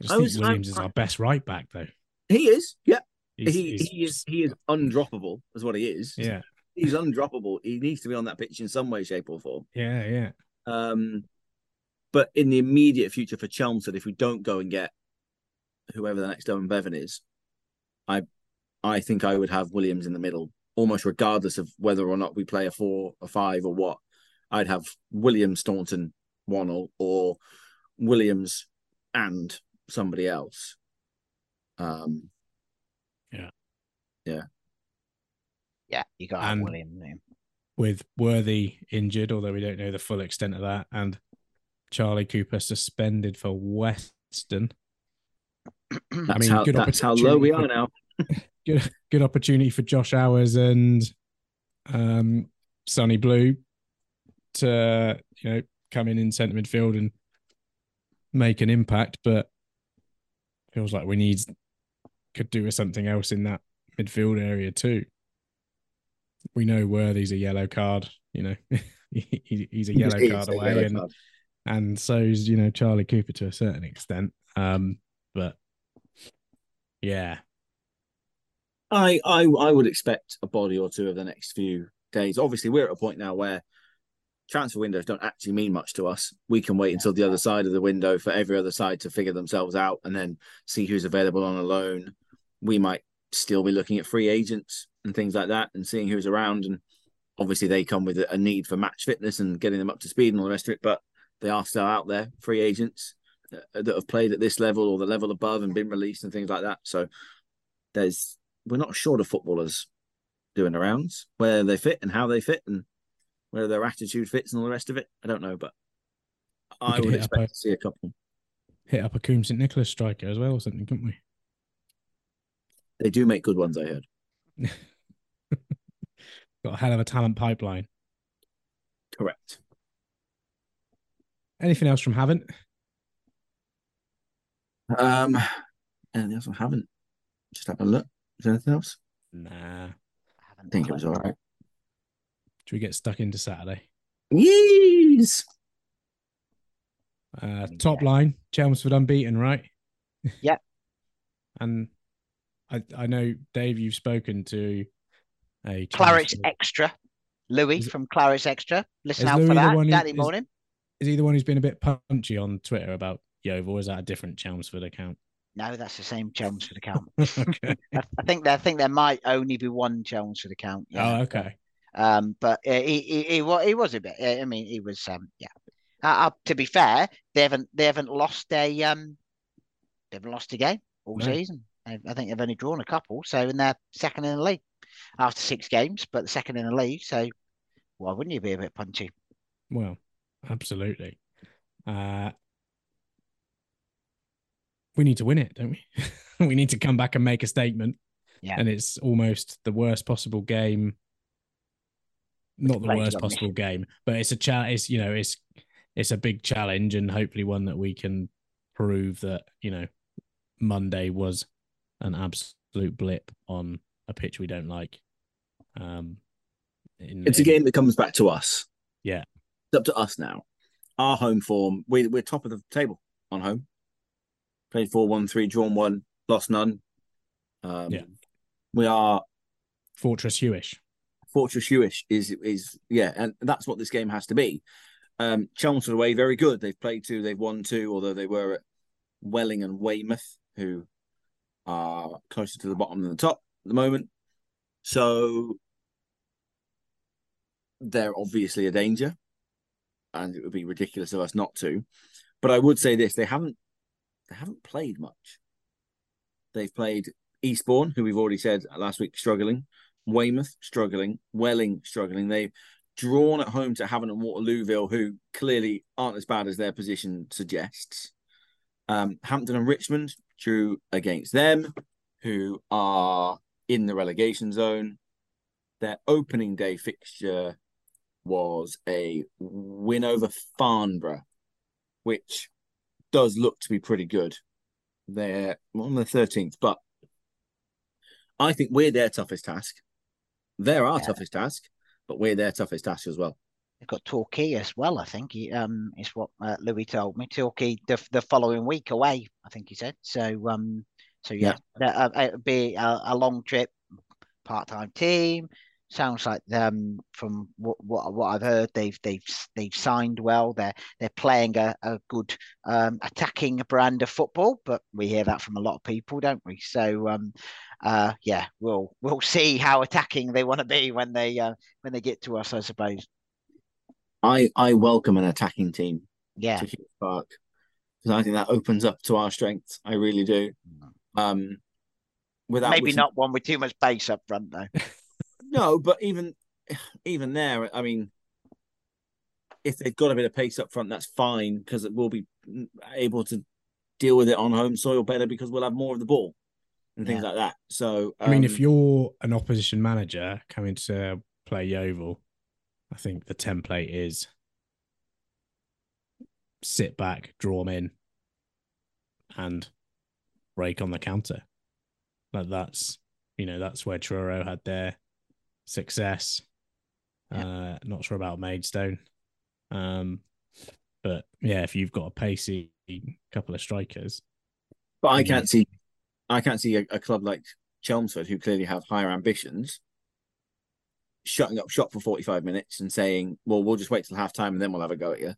I just I think was- I- Williams is I- our best right back though. he is, yeah. He's- he he's he is he is undroppable, is what he is. yeah, he's undroppable. He needs to be on that pitch in some way, shape, or form. yeah, yeah. Um, but in the immediate future for Chelmsford, if we don't go and get whoever the next Owen Bevan is, I I think I would have Williams in the middle, almost regardless of whether or not we play a four, a five, or what. I'd have Williams, Staunton, Wannell, or Williams and somebody else. Um, Yeah, Yeah, you got to And- William. yeah. With Worthy injured, although we don't know the full extent of that, and Charlie Cooper suspended for Weston. that's mean, how good that's how low we are now. good good opportunity for Josh Owers and um Sonny Blue to you know come in in centre midfield and make an impact, but feels like we need could do with something else in that midfield area too. We know Worthy's a yellow card, you know, he, he- he's a yellow He is card away, yellow and card. and so's you know Charlie Cooper to a certain extent. Um, but yeah, I, I I would expect a body or two of the next few days. Obviously, we're at a point now where transfer windows don't actually mean much to us. We can wait until the other side of the window for every other side to figure themselves out and then see who's available on a loan. We might still be looking at free agents and things like that and seeing who's around. And obviously, they come with a need for match fitness and getting them up to speed and all the rest of it. But they are still out there, free agents uh, that have played at this level or the level above and been released and things like that. So there's we're not short of footballers doing the rounds where they fit and how they fit and whether their attitude fits and all the rest of it. I don't know, but I would expect a- to see a couple. Hit up a Coombe St Nicholas striker as well or something, couldn't we? They do make good ones, I heard. Got a hell of a talent pipeline. Correct. Anything else from Havant? Um, anything else I haven't? Just have a look. Is there anything else? Nah. I haven't. Think it was all right. Should we get stuck into Saturday? Yes. Uh, top line, Chelmsford unbeaten, right? Yep. and I I know Dave, you've spoken to a Claret's Extra. Louis Is- from Claret's Extra. Listen out Louis for that one who- Saturday is- morning. Is he the one who's been a bit punchy on Twitter about Yeovil? Or is that a different Chelmsford account? No, that's the same Chelmsford account. okay. I I think there, I think there might only be one Chelmsford account. Yeah. Oh, okay. Um, but uh, he, he he he was a bit. uh, I mean, he was. Um, yeah. Uh, uh, to be fair, they haven't they haven't lost a um, they haven't lost a game all No. season. I I think they've only drawn a couple, so in they're second in the league after six games, but the second in the league. So why wouldn't you be a bit punchy? Well, absolutely. Uh, we need to win it, don't we? we need to come back and make a statement. Yeah. And it's almost the worst possible game. Not the worst possible game, but it's a challenge. It's you know, it's it's a big challenge, and hopefully one that we can prove that you know Monday was an absolute blip on a pitch we don't like. Um, in- It's a game that comes back to us. Yeah. It's up to us now. Our home form, we, we're top of the table on home. Played four, one, three, drawn one, lost none. Um, Yeah. We are Fortress Huish. Fortress Huish is is yeah, and that's what this game has to be. Um, Chelmsford away, very good. They've played two, they've won two, although they were at Welling and Weymouth, who are closer to the bottom than the top at the moment. So they're obviously a danger, and it would be ridiculous of us not to. But I would say this: they haven't they haven't played much. They've played Eastbourne, who we've already said last week struggling. Weymouth struggling, Welling struggling. They've drawn at home to Havant and Waterlooville, who clearly aren't as bad as their position suggests. Um, Hampton and Richmond drew against them, who are in the relegation zone. Their opening day fixture was a win over Farnborough, which does look to be pretty good. They're on the 13th, but I think we're their toughest task. They're our Yeah. toughest task, but we're their toughest task as well. They've got Torquay as well. I think he, um, is what uh, Louis told me. Torquay the the following week away. I think he said. So um, so yeah, that, uh, it'll be a, a long trip, part time team. Sounds like um from what, what what I've heard, they've they've they've signed well. They're they're playing a, a good um attacking brand of football, but we hear that from a lot of people, don't we? So um uh yeah, we'll we'll see how attacking they want to be when they uh, when they get to us, I suppose. I I welcome an attacking team Yeah. to Huish Park because I think that opens up to our strengths. I really do. Um, without Maybe wishing- not one with too much base up front though. No, but even even there, I mean, if they've got a bit of pace up front, that's fine because we'll be able to deal with it on home soil better because we'll have more of the ball and things Yeah. like that. So, I mean, if um, you're an opposition manager coming to play Yeovil, I think the template is sit back, draw them in, and break on the counter. Like that's you know that's where Truro had their success. Uh, not sure about Maidstone, um, but yeah, if you've got a pacey couple of strikers, but I can't see, I can't see a, a club like Chelmsford, who clearly have higher ambitions, shutting up shop for 45 minutes and saying, well, we'll just wait till half time and then we'll have a go at you.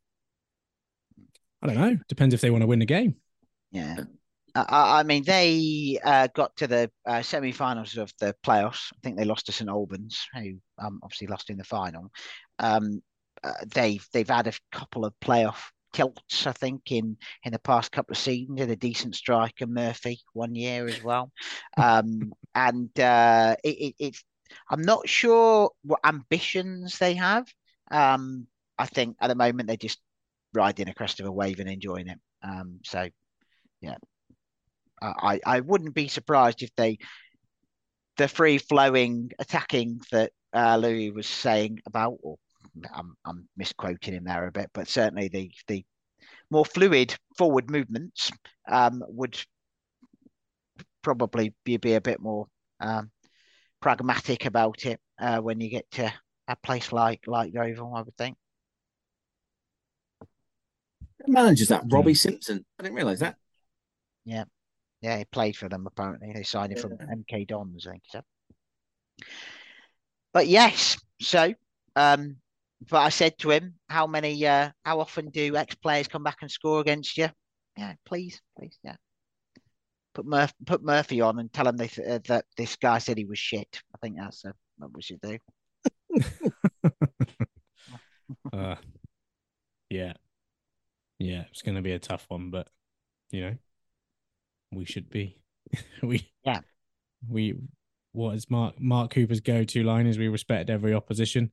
I don't know. Depends if they want to win the game. Yeah. I, I mean, they uh, got to the uh, semi-finals of the playoffs. I think they lost to St Albans, who um, obviously lost in the final. Um, uh, they've they've had a couple of playoff tilts, I think, in in the past couple of seasons. Did a decent striker, Murphy, one year as well. Um, and uh, it, it, it's I'm not sure what ambitions they have. Um, I think at the moment they're just riding a crest of a wave and enjoying it. Um, so yeah, I I wouldn't be surprised if they the free flowing attacking that uh, Louis was saying about, or I'm I'm misquoting him there a bit, but certainly the the more fluid forward movements um, would probably be, be a bit more um, pragmatic about it uh, when you get to a place like like Yeovil, I would think. Manages that Robbie Simpson. I didn't realise that. Yeah, yeah, he played for them apparently. They signed him from MK Dons, I think. So. But yes, so um, but I said to him, "How many? Uh, how often do ex players come back and score against you?" Yeah, please, please, yeah. Put Murphy, put Murphy on and tell him they, uh, that this guy said he was shit. I think that's uh, what we should do. uh, yeah, yeah, it's going to be a tough one, but you know, we should be. we yeah. We what is Mark Mark Cooper's go-to line is we respect every opposition.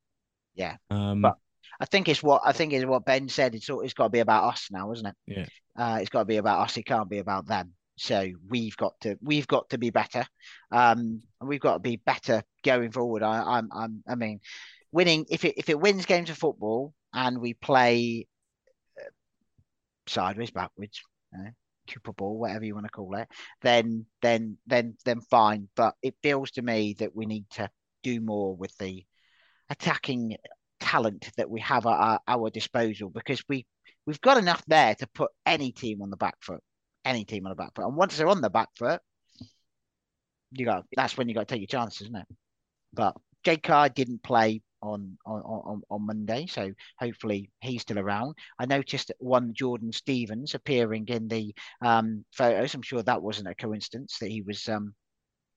Yeah. Um, but I think it's what I think is what Ben said. It's it's got to be about us now, isn't it? Yeah. Uh, it's got to be about us. It can't be about them. So we've got to we've got to be better. Um, and we've got to be better going forward. I, I'm I'm I mean, winning if it if it wins games of football and we play uh, sideways, backwards, you Cooper ball, whatever you want to call it, then then then then fine. But it feels to me that we need to do more with the attacking talent that we have at our, our disposal because we we've got enough there to put any team on the back foot, any team on the back foot. And once they're on the back foot, you got that's when you got to take your chances, isn't it? But Jay Carr didn't play on on, on on Monday, so hopefully he's still around. I noticed one Jordan Stevens appearing in the um, photos. I'm sure that wasn't a coincidence that he was um,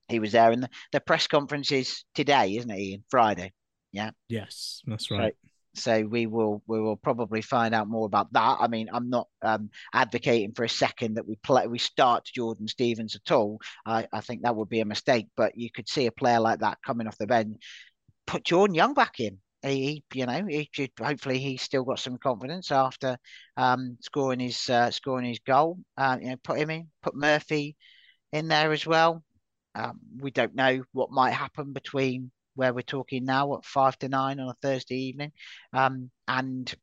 he was there. And the, the press conference is today, isn't it, Ian? Friday. Yeah. Yes, that's right. So, so, we will we will probably find out more about that. I mean, I'm not um, advocating for a second that we play we start Jordan Stevens at all. I, I think that would be a mistake. But you could see a player like that coming off the bench, put Jordan Young back in. He, you know, he hopefully he's still got some confidence after um, scoring his uh, scoring his goal. Uh, you know, put him in, put Murphy in there as well. Um, we don't know what might happen between where we're talking now at five to nine on a Thursday evening, um, and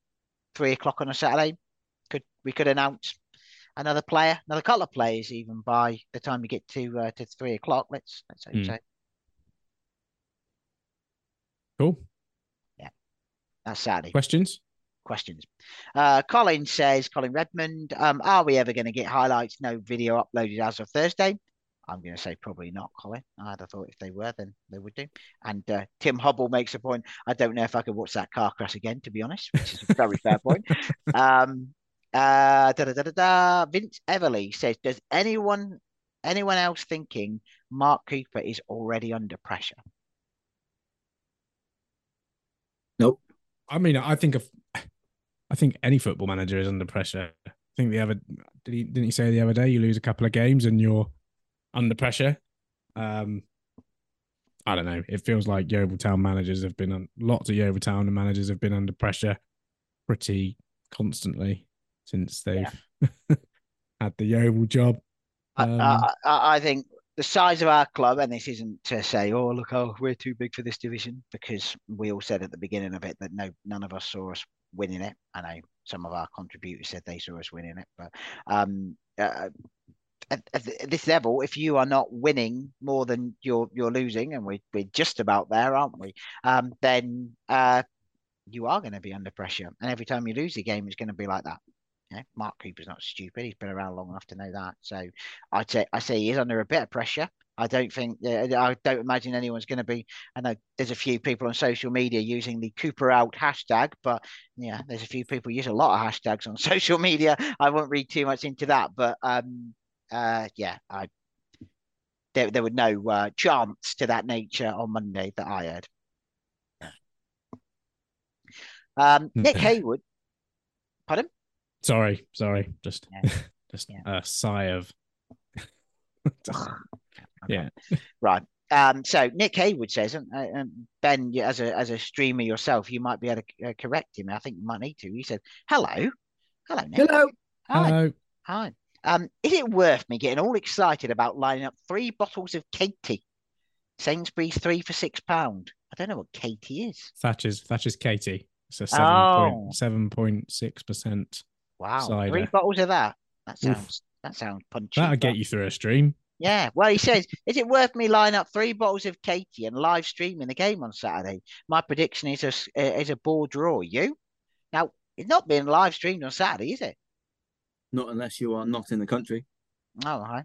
three o'clock on a Saturday. Could we could announce another player, another couple of players, even by the time we get to uh, to three o'clock. Let's let's hope mm. so. Cool. Yeah, that's Saturday. Questions. Questions. Uh, Colin says, Colin Redmond, um, are we ever going to get highlights? No video uploaded as of Thursday. I'm going to say probably not, Colin. I'd have thought if they were, then they would do. And uh, Tim Hubble makes a point. I don't know if I could watch that car crash again, to be honest, which is a very fair point. Um, uh, da, da, da, da, Vince Everly says, "Does anyone anyone else thinking Mark Cooper is already under pressure?" Nope. I mean, I think of, I think any football manager is under pressure. I think the other did he didn't he say the other day you lose a couple of games and you're under pressure. Um, I don't know. It feels like Yeovil Town managers have been on lots of Yeovil Town managers have been under pressure pretty constantly since they've yeah. had the Yeovil job. Um, I, I, I, think the size of our club, and this isn't to say, oh look, oh we're too big for this division, because we all said at the beginning of it that no, none of us saw us winning it. I know some of our contributors said they saw us winning it, but um, uh, at, at, this level, if you are not winning more than you're you're losing, and we we're just about there, aren't we? Um, then uh, you are going to be under pressure, and every time you lose a game, it's going to be like that. Yeah, Mark Cooper's not stupid; he's been around long enough to know that. So I'd say I say he is under a bit of pressure, I don't think. I don't imagine anyone's going to be. I know there's a few people on social media using the Cooper out hashtag, but yeah, there's a few people use a lot of hashtags on social media. I won't read too much into that, but um, uh, yeah, I there there were no uh, chants to that nature on Monday that I heard. Um, Nick Haywood, pardon? Sorry, sorry, just Yeah. just Yeah. a sigh of yeah. Right. Um, so Nick Haywood says, and, uh, um, Ben, as a as a streamer yourself, you might be able to uh, correct him. I think you might need to. He said, "Hello, hello, Nick. Hello. Hi, Hello. hi. Um, is it worth me getting all excited about lining up three bottles of Katy? Sainsbury's three for six pound. I don't know what Katy is. Thatcher's Thatcher's Katy. It's a seven Oh. point seven point six percent. Wow, Cider. three bottles of that. That Oof. sounds that sounds punchy. That'll get you through a stream. Yeah, well, he says, is it worth me lining up three bottles of Katy and live streaming the game on Saturday? My prediction is a uh, is a ball draw. You? Now, it's not being live streamed on Saturday, is it? Not unless you are not in the country, Oh, hi.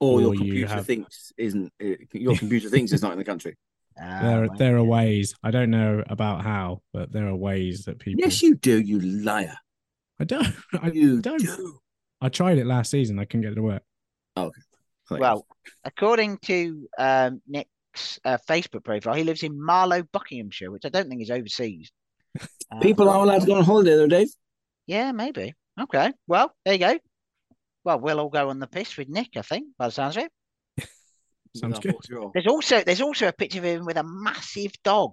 or, Or your you computer have- thinks isn't. uh, Your computer thinks it's not in the country. Ah, there are there are ways. I don't know about how, but there are ways that people. Yes, you do. You liar. I don't. I You don't. do. I tried it last season. I couldn't get it to work. Like, Well, according to um, Nick's uh, Facebook profile, he lives in Marlow, Buckinghamshire, which I don't think is overseas. Uh, people are allowed to go on holiday, though, Dave. Yeah, maybe. Okay. Well, there you go. Well, we'll all go on the piss with Nick, I think, by the sounds of it. Sounds good. There's also there's also a picture of him with a massive dog.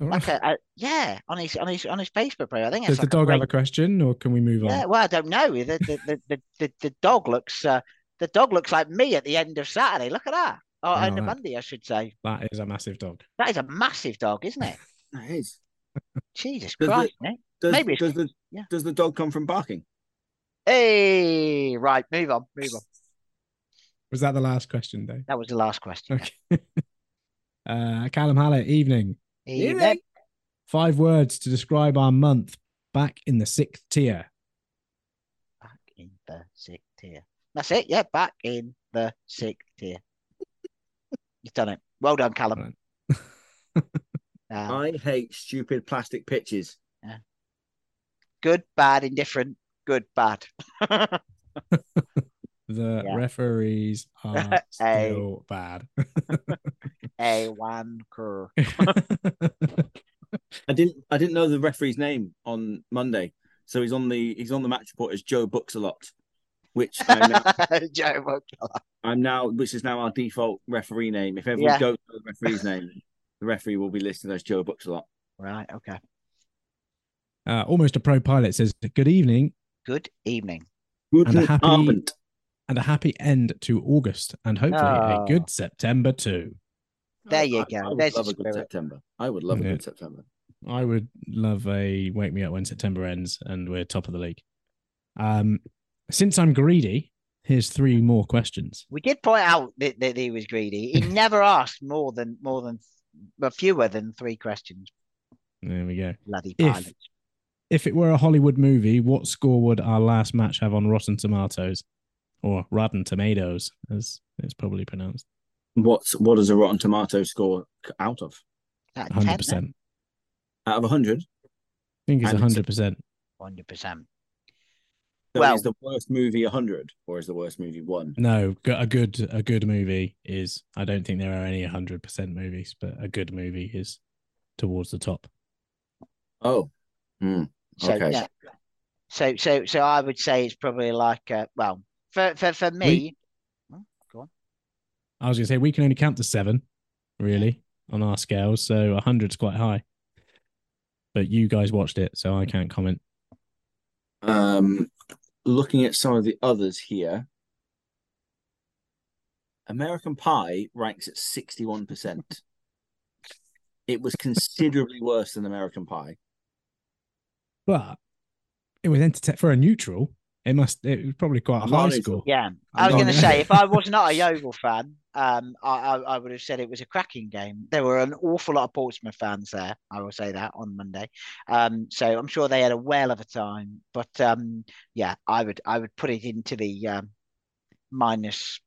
All like right. a, a yeah on his on his on his Facebook page. I think Does it's the like dog have great- a question, or can we move on? Yeah, well, I don't know. The the the the, the, the dog looks uh, the dog looks like me at the end of Saturday. Look at that. Oh, Oh, on the Monday, I should say. That is a massive dog. That is a massive dog, isn't it? That is. Jesus Does Christ, Nick. Does, Maybe it's- does the yeah. does the dog come from barking? Hey, right, move on, move on. Was that the last question, Dave? That was the last question. Okay. uh, Callum Hallett, evening. Evening. Five words to describe our month back in the sixth tier. Back in the sixth tier. That's it. Yeah, back in the sixth tier. You've done it. Well done, Callum. Um, I hate stupid plastic pitches. Good, bad, indifferent. Good, bad. The Yeah. referees are Hey. still bad. A wanker. I didn't I didn't know the referee's name on Monday, so he's on the he's on the match report as Joe Books a lot, which I'm now, Joe Wanker. I'm now which is now our default referee name. If everyone Yeah. goes to the referee's name, the referee will be listed as Joe Books a lot. Right. Okay. Uh, almost a pro pilot says, Good evening Good evening. Good And a happy- Armand. and a happy end to August and hopefully Oh. a good September too. There you I- go. I would There's love a good spirit. September. I would love Yeah. a good September. I would love a wake me up when September ends and we're top of the league. Um, since I'm greedy, here's three more questions. We did point out that, that he was greedy. He never asked more than more than but fewer than three questions. There we go. Bloody If- pilot. If it were a Hollywood movie, what score would our last match have on Rotten Tomatoes or Rotten Tomatoes, as it's probably pronounced? What's what does a Rotten Tomato score out of? 100%. Out of hundred? I think it's a- 100%. Hundred percent. So Well- is the worst movie hundred or is the worst movie one? No, a good a good movie is. I don't think there are any 100% movies, but a good movie is towards the top. Oh. Hmm. So yeah. So so so I would say it's probably like uh, well for for for me. go on. I was going to say we can only count to seven, really, on our scales. So 100's quite high. But you guys watched it, so I can't comment. Um, looking at some of the others here, American Pie ranks at 61%. It was considerably worse than American Pie. But it was entertaining for a neutral. It must. It was probably quite a I'm high score. Yeah, I'm was going to say if I was not a Yeovil fan, um, I, I I would have said it was a cracking game. There were an awful lot of Portsmouth fans there. I will say that on Monday. Um, so I'm sure they had a whale of a time. But um, yeah, I would I would put it into the um, minus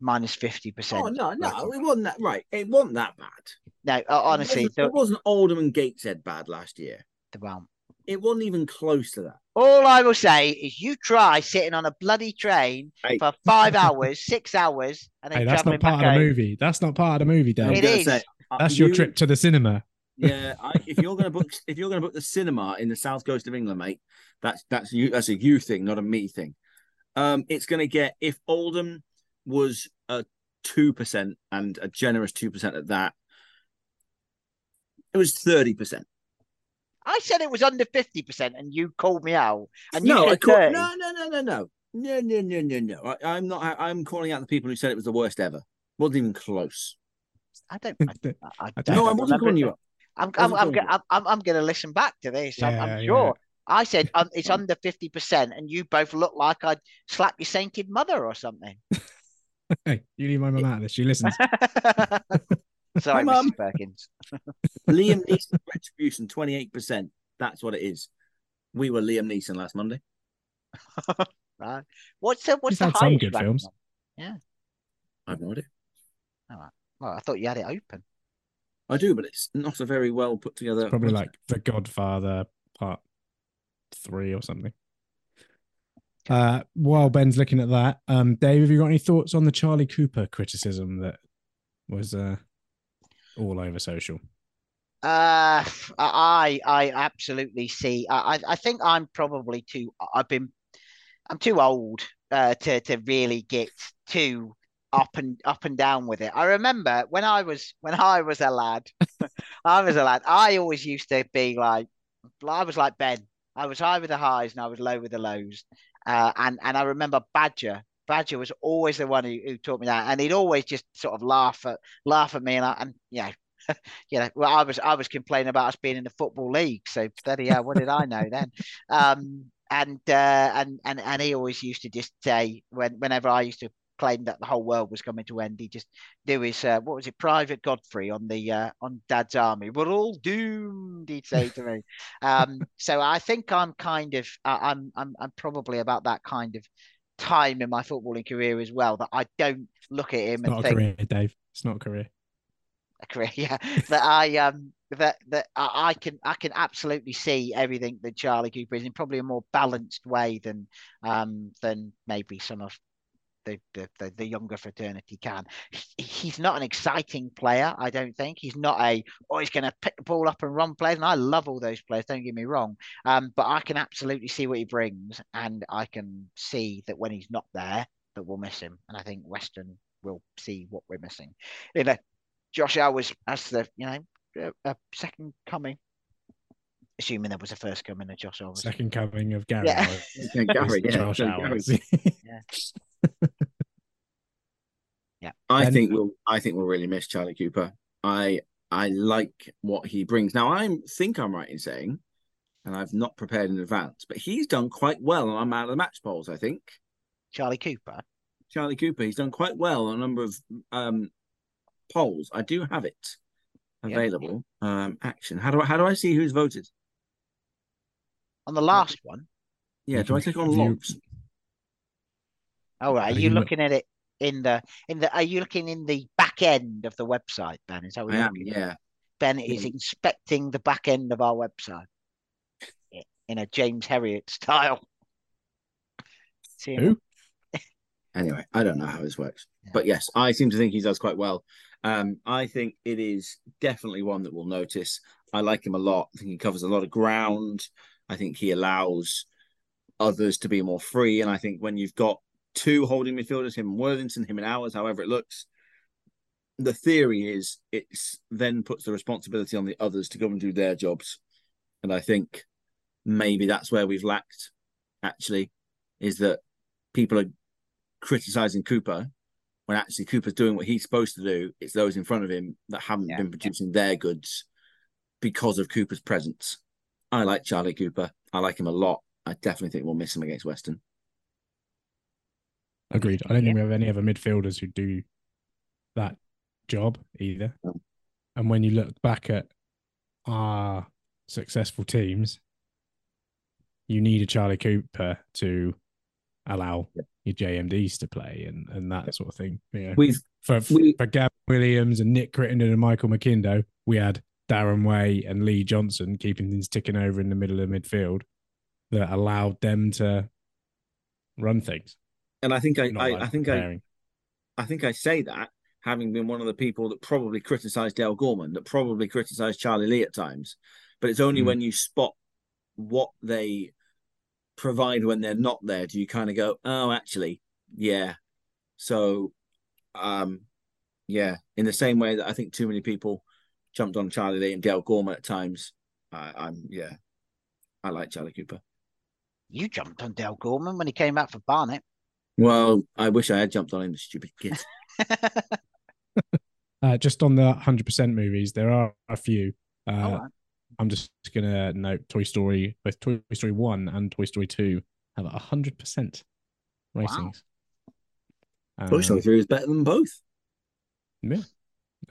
minus fifty percent. Oh no, no, it wasn't that right. It wasn't that bad. No, uh, honestly, it wasn't, it wasn't Oldham and Gateshead bad last year. the, well, It wasn't even close to that. all I will say is you try sitting on a bloody train Hey. for five hours, six hours, and then Hey, that's traveling not part back of the movie. That's not part of the movie, I'm Dave. It say, uh, That's your you- trip to the cinema. Yeah, I, if you're gonna book, if you're gonna book the cinema in the south coast of England, mate, that's that's you. That's a you thing, not a me thing. Um, it's gonna get if Oldham was a two percent and a generous two percent at that, it was thirty percent. I said it was under 50% and you called me out. And no, I call, no, no, no, no, no. No, no, no, no, no. I, am not. I, am calling out the people who said it was the worst ever. Wasn't even close. I don't. I, I, I don't no, I wasn't calling you up. I'm, I'm, I'm, I'm, I'm, I'm going to listen back to this. Yeah, I'm, I'm sure. Yeah. I said um, it's under 50%, and you both look like I'd slap your sainted mother or something. hey, you leave my mum out of this. She listens. Sorry, Hi, Mum. Mrs. Perkins. Liam Neeson retribution, twenty eight percent. That's what it is. We were Liam Neeson last Monday. Right. What's the, what's He's the had some highest good ranking films. one? I have no idea. Well, I thought you had it open. I do, but it's not a very well put together. It's probably like The Godfather Part Three or something. Uh, while Ben's looking at that, um, Dave, have you got any thoughts on the Charlie Cooper criticism that was uh, all over social? Uh, I I absolutely see. I I- think I'm probably too. I've been. I'm too old uh, to to really get too up and up and down with it. I remember when I was when I was a lad. I was a lad. I always used to be like. I was like Ben. I was high with the highs and I was low with the lows. Uh, and and I remember Badger. Badger was always the one who, who taught me that, and he'd always just sort of laugh at laugh at me, and I, and you know, you know, well, I was I was complaining about us being in the football league. So bloody hell, what did I know then? Um, and uh, and and and he always used to just say when whenever I used to claim that the whole world was coming to end, he just do his uh, what was it, Private Godfrey on the uh, on Dad's Army. We're all doomed, he'd say to me. Um, so I think I'm kind of I'm I'm I'm probably about that kind of time in my footballing career as well that I don't look at him It's and not a career, Dave. It's not a career. a career, yeah. that I um that that I can I can absolutely see everything that Charlie Cooper is in probably a more balanced way than um than maybe some of the the, the, the younger fraternity can. He's not an exciting player, I don't think. He's not a oh he's going to pick the ball up and run players, and I love all those players. Don't get me wrong, um, but I can absolutely see what he brings, and I can see that when he's not there, that we'll miss him, and I think Weston will see what we're missing. You know, Josh Owers as the you know a, a second coming, assuming there was a first coming of Josh Owers. Second coming of Gary. Yeah. Howarth. Gary, yeah, Josh so Hours. I And- think we'll I think we'll really miss Charlie Cooper. I I like what he brings. Now I think I'm right in saying, and I've not prepared in advance, but he's done quite well on out of the match polls. I think Charlie Cooper. Charlie Cooper he's done quite well on a number of um polls. I do have it Yeah. available. Um, action. How do I how do I see who's voted? On the last one, Yeah, do I can click on view- logs? oh, are you you looking at it in the in the? Are you looking in the back end of the website, Ben? Is that what I you're am. Yeah. Ben is inspecting the back end of our website in a James Herriot style. Who? Anyway, I don't know how this works, Yeah. but yes, I seem to think he does quite well. Um, I think it is definitely one that we'll notice. I like him a lot. I think he covers a lot of ground. I think he allows others to be more free. And I think when you've got two holding midfielders, him and Worthington, him and ours, however it looks, the theory is it's then puts the responsibility on the others to go and do their jobs. And I think maybe that's where we've lacked actually, is that people are criticizing Cooper when actually Cooper's doing what he's supposed to do. It's those in front of him that haven't Yeah. been producing their goods because of Cooper's presence. I like Charlie Cooper. I like him a lot. I definitely think we'll miss him against Weston. Agreed. I don't think we have any other midfielders who do that job either. No. And when you look back at our successful teams, you need a Charlie Cooper to allow Yep. your JMDs to play and and that sort of thing. You know, We've for we- for Gav Williams and Nick Crittenden and Michael McIndoe, we had Darren Way and Lee Johnson keeping things ticking over in the middle of the midfield that allowed them to run things. And I think I, I, like I think I, preparing. I think I say that having been one of the people that probably criticised Dale Gorman, that probably criticised Charlie Lee at times, but it's only Mm. when you spot what they provide when they're not there do you kind of go, oh, actually, yeah. So, um, yeah, in the same way that I think too many people jumped on Charlie Lee and Dale Gorman at times, I, I'm yeah, I like Charlie Cooper. You jumped on Dale Gorman when he came out for Barnet. Well, I wish I had jumped on him, the stupid kid. Uh, just on the hundred percent movies, there are a few. Uh, All right. I'm just gonna note Toy Story, both Toy Story One and Toy Story Two have a hundred percent ratings. Toy Um, Story 3 is better than both. Yeah,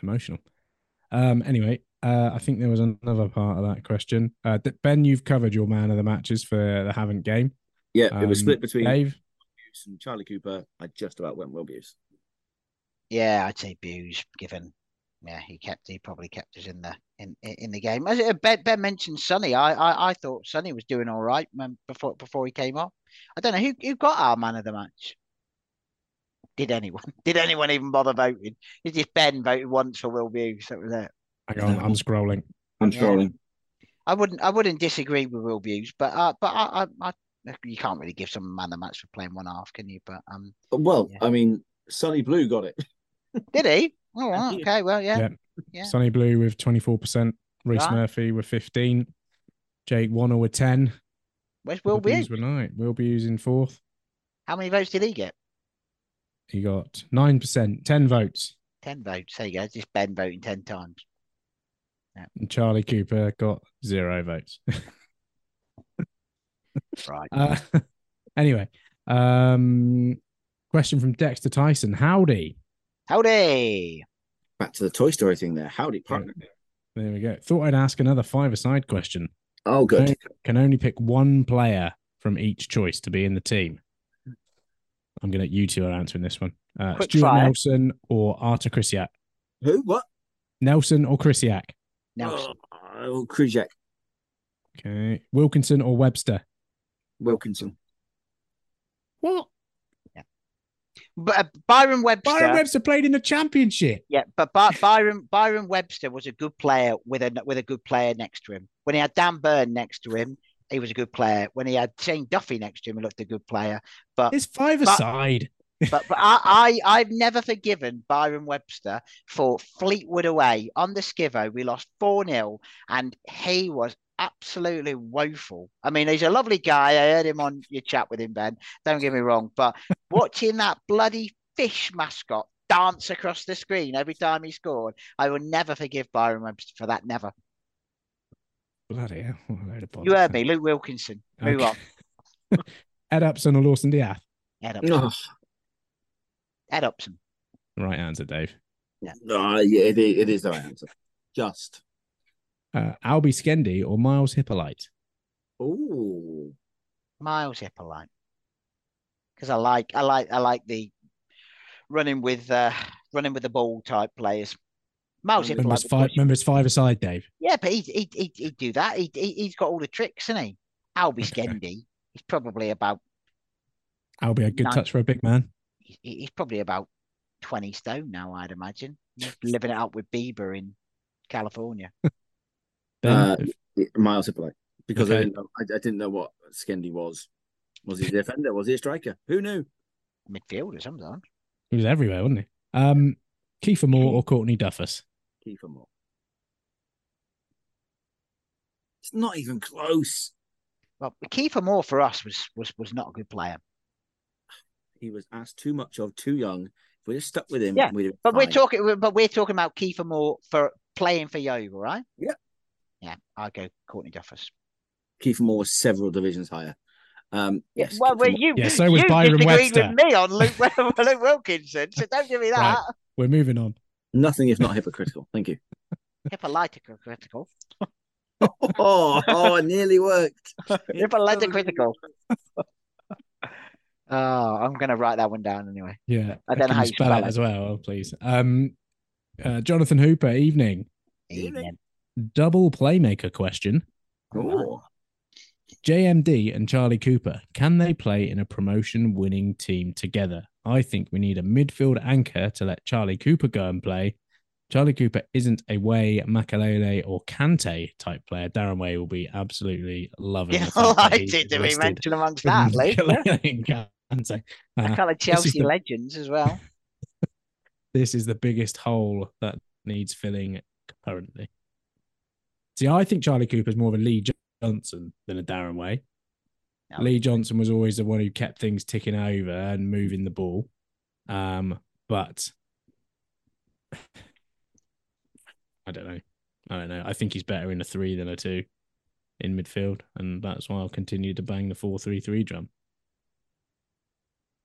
emotional. Um. Anyway, uh, I think there was another part of that question. Uh, Ben, you've covered your man of the matches for the Havant game. Yeah, it was Um, split between Dave. Buse and Charlie Cooper. I just about went Will Buse. Yeah, I'd say Buse, given yeah, he kept he probably kept us in the in in in the game. As uh, Ben, ben mentioned Sonny, I, I I thought Sonny was doing all right before before he came off. I don't know who who got our man of the match. Did anyone? Did anyone even bother voting? It's just Ben voted once for Will Buse. That was it. Hang on, I'm scrolling. I'm Yeah. scrolling. I wouldn't I wouldn't disagree with Will Buse, but uh, but I, I, I you can't really give some man of the match for playing one half, can you? But um, Well, Yeah. I mean, Sonny Blue got it. did he? All right, okay, well, yeah, Yeah. yeah. Sonny Blue with 24%, Rhys Right. Murphy with 15, Jake Warner with 10. Where's Will Buse? Buse were nine. Will Buse in fourth. How many votes did he get? He got 9%, 10 votes. Ten votes. There you go. Just Ben voting ten times. And Charlie Cooper got zero votes. Right. Uh, anyway, um, question from Dexter Tyson. Howdy. Howdy. Back to the Toy Story thing there. Howdy, partner. There we go. Thought I'd ask another five-a-side question. Oh, good. Can, can only pick one player from each choice to be in the team. I'm gonna. You two are answering this one. Uh, Quick Stuart fire. Nelson or Artur Krysiak. Who? What? Nelson or Krysiak. Nelson. Oh, Krujek. Okay. Wilkinson or Webster. Wilkinson. What? But uh, Byron Webster. Byron Webster played in the championship. Yeah, but By- Byron Byron Webster was a good player with a with a good player next to him. When he had Dan Burn next to him, he was a good player. When he had Shane Duffy next to him, he looked a good player. But It's five-a-side. but, but I, I I've never forgiven Byron Webster for Fleetwood away on the Skivo. We lost 4 0 and he was absolutely woeful. I mean, he's a lovely guy. I heard him on your chat with him, Ben. Don't get me wrong. But watching that bloody fish mascot dance across the screen every time he scored, I will never forgive Byron Webster for that. Never. Bloody hell. what a load of You heard me, Luke Wilkinson. Move Okay. on. Ed Upson or Lawson D'Ath. Ed Upson. Oh, Ed Upson. Right answer, Dave. Yeah, no, yeah, it, is- it is the right answer. Just. Uh, Albie Skendi or Miles Hippolyte. Oh, Miles Hippolyte. Because I like I like I like the running with uh running with the ball type players. Miles Remember Remember Hippolyte. it's five. push- Remember it's five aside, Dave. Yeah, but he'd, he'd, he'd, he'd do that. He'd, he- he's got all the tricks, isn't he? Albie Okay. Skendi. He's probably about Albie a good Nine. touch for a big man. he- he's probably about twenty stone now. I'd imagine He's living it up with Bieber in California. Ben, Uh, Miles Hippolyte. Because I, didn't know, I, I didn't know what Skendi was. Was he a defender? Was he a striker? Who knew? Midfielder sometimes. he was everywhere, wasn't he? Um, Kiefer Moore or Courtney Duffus. Kiefer Moore. It's not even close. Well, Kiefer Moore for us was was was not a good player. He was asked too much of, too young. If we just stuck with him, Yeah, we'd have But we're talking, but we're talking about Kiefer Moore for playing for Yeovil, right? Yeah. Yeah, I go Courtney Duffus. Keith Moore was several divisions higher. Um, yes, well, Kiefer well, you Yeah, so was you Byron disagreed Webster. with me on Luke, Luke Wilkinson, so don't give me that. Right. We're moving on. nothing if not hypocritical. Thank you. Hippolytical critical. Oh, oh, it nearly worked. Hippolytical critical. Oh, I'm going to write that one down anyway. Yeah. I don't know Can how you you spell, spell it it. as well, oh, please. Um, uh, Jonathan Hooper, evening. Evening. Double playmaker question. Ooh. JMD and Charlie Cooper, can they play in a promotion winning team together? I think we need a midfield anchor to let Charlie Cooper go and play. Charlie Cooper isn't a Way, Makelele, or Kante type player. Darren Way will be absolutely loving Yeah, the fact that I did be listed mentioned amongst that, and Kante. A Uh, couple of Chelsea the- legends as well. this is the biggest hole that needs filling currently. See, I think Charlie Cooper's more of a Lee Johnson than a Darren Way. No. Lee Johnson was always the one who kept things ticking over and moving the ball. Um, but I don't know. I don't know. I think he's better in a three than a two in midfield, and that's why I'll continue to bang the four-three-three drum.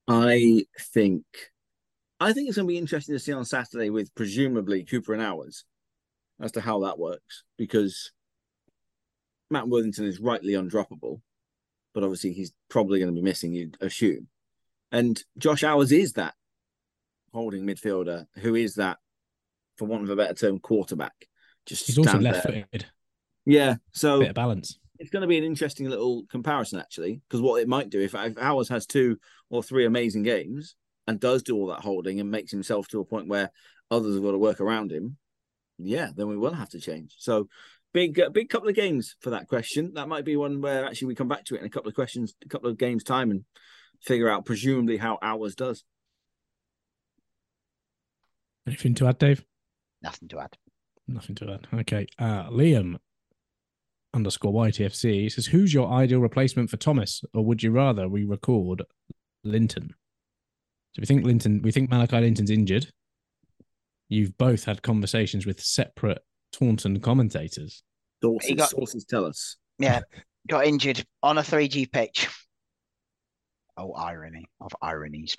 I think I think it's going to be interesting to see on Saturday with presumably Cooper and Owers as to how that works because Matt Worthington is rightly undroppable, but obviously he's probably going to be missing, you'd assume. And Josh Owers is that holding midfielder who is that, for want of a better term, quarterback. Just He's also left-footed, Yeah, so bit of balance. it's going to be an interesting little comparison actually because what it might do if, if Howard has two or three amazing games and does do all that holding and makes himself to a point where others have got to work around him yeah then we will have to change so big uh, big couple of games for that question that might be one where actually we come back to it in a couple of questions a couple of games time and figure out presumably how Owers does Anything to add, Dave? Nothing to add. Nothing to add. Okay. Uh, Liam underscore YTFC says, Who's your ideal replacement for Thomas? Or would you rather we record Linton? So we think Linton, we think Malachi Linton's injured. You've both had conversations with separate Taunton commentators. sources, got- sources tell us Yeah, got injured on a 3G pitch. Oh, irony of ironies.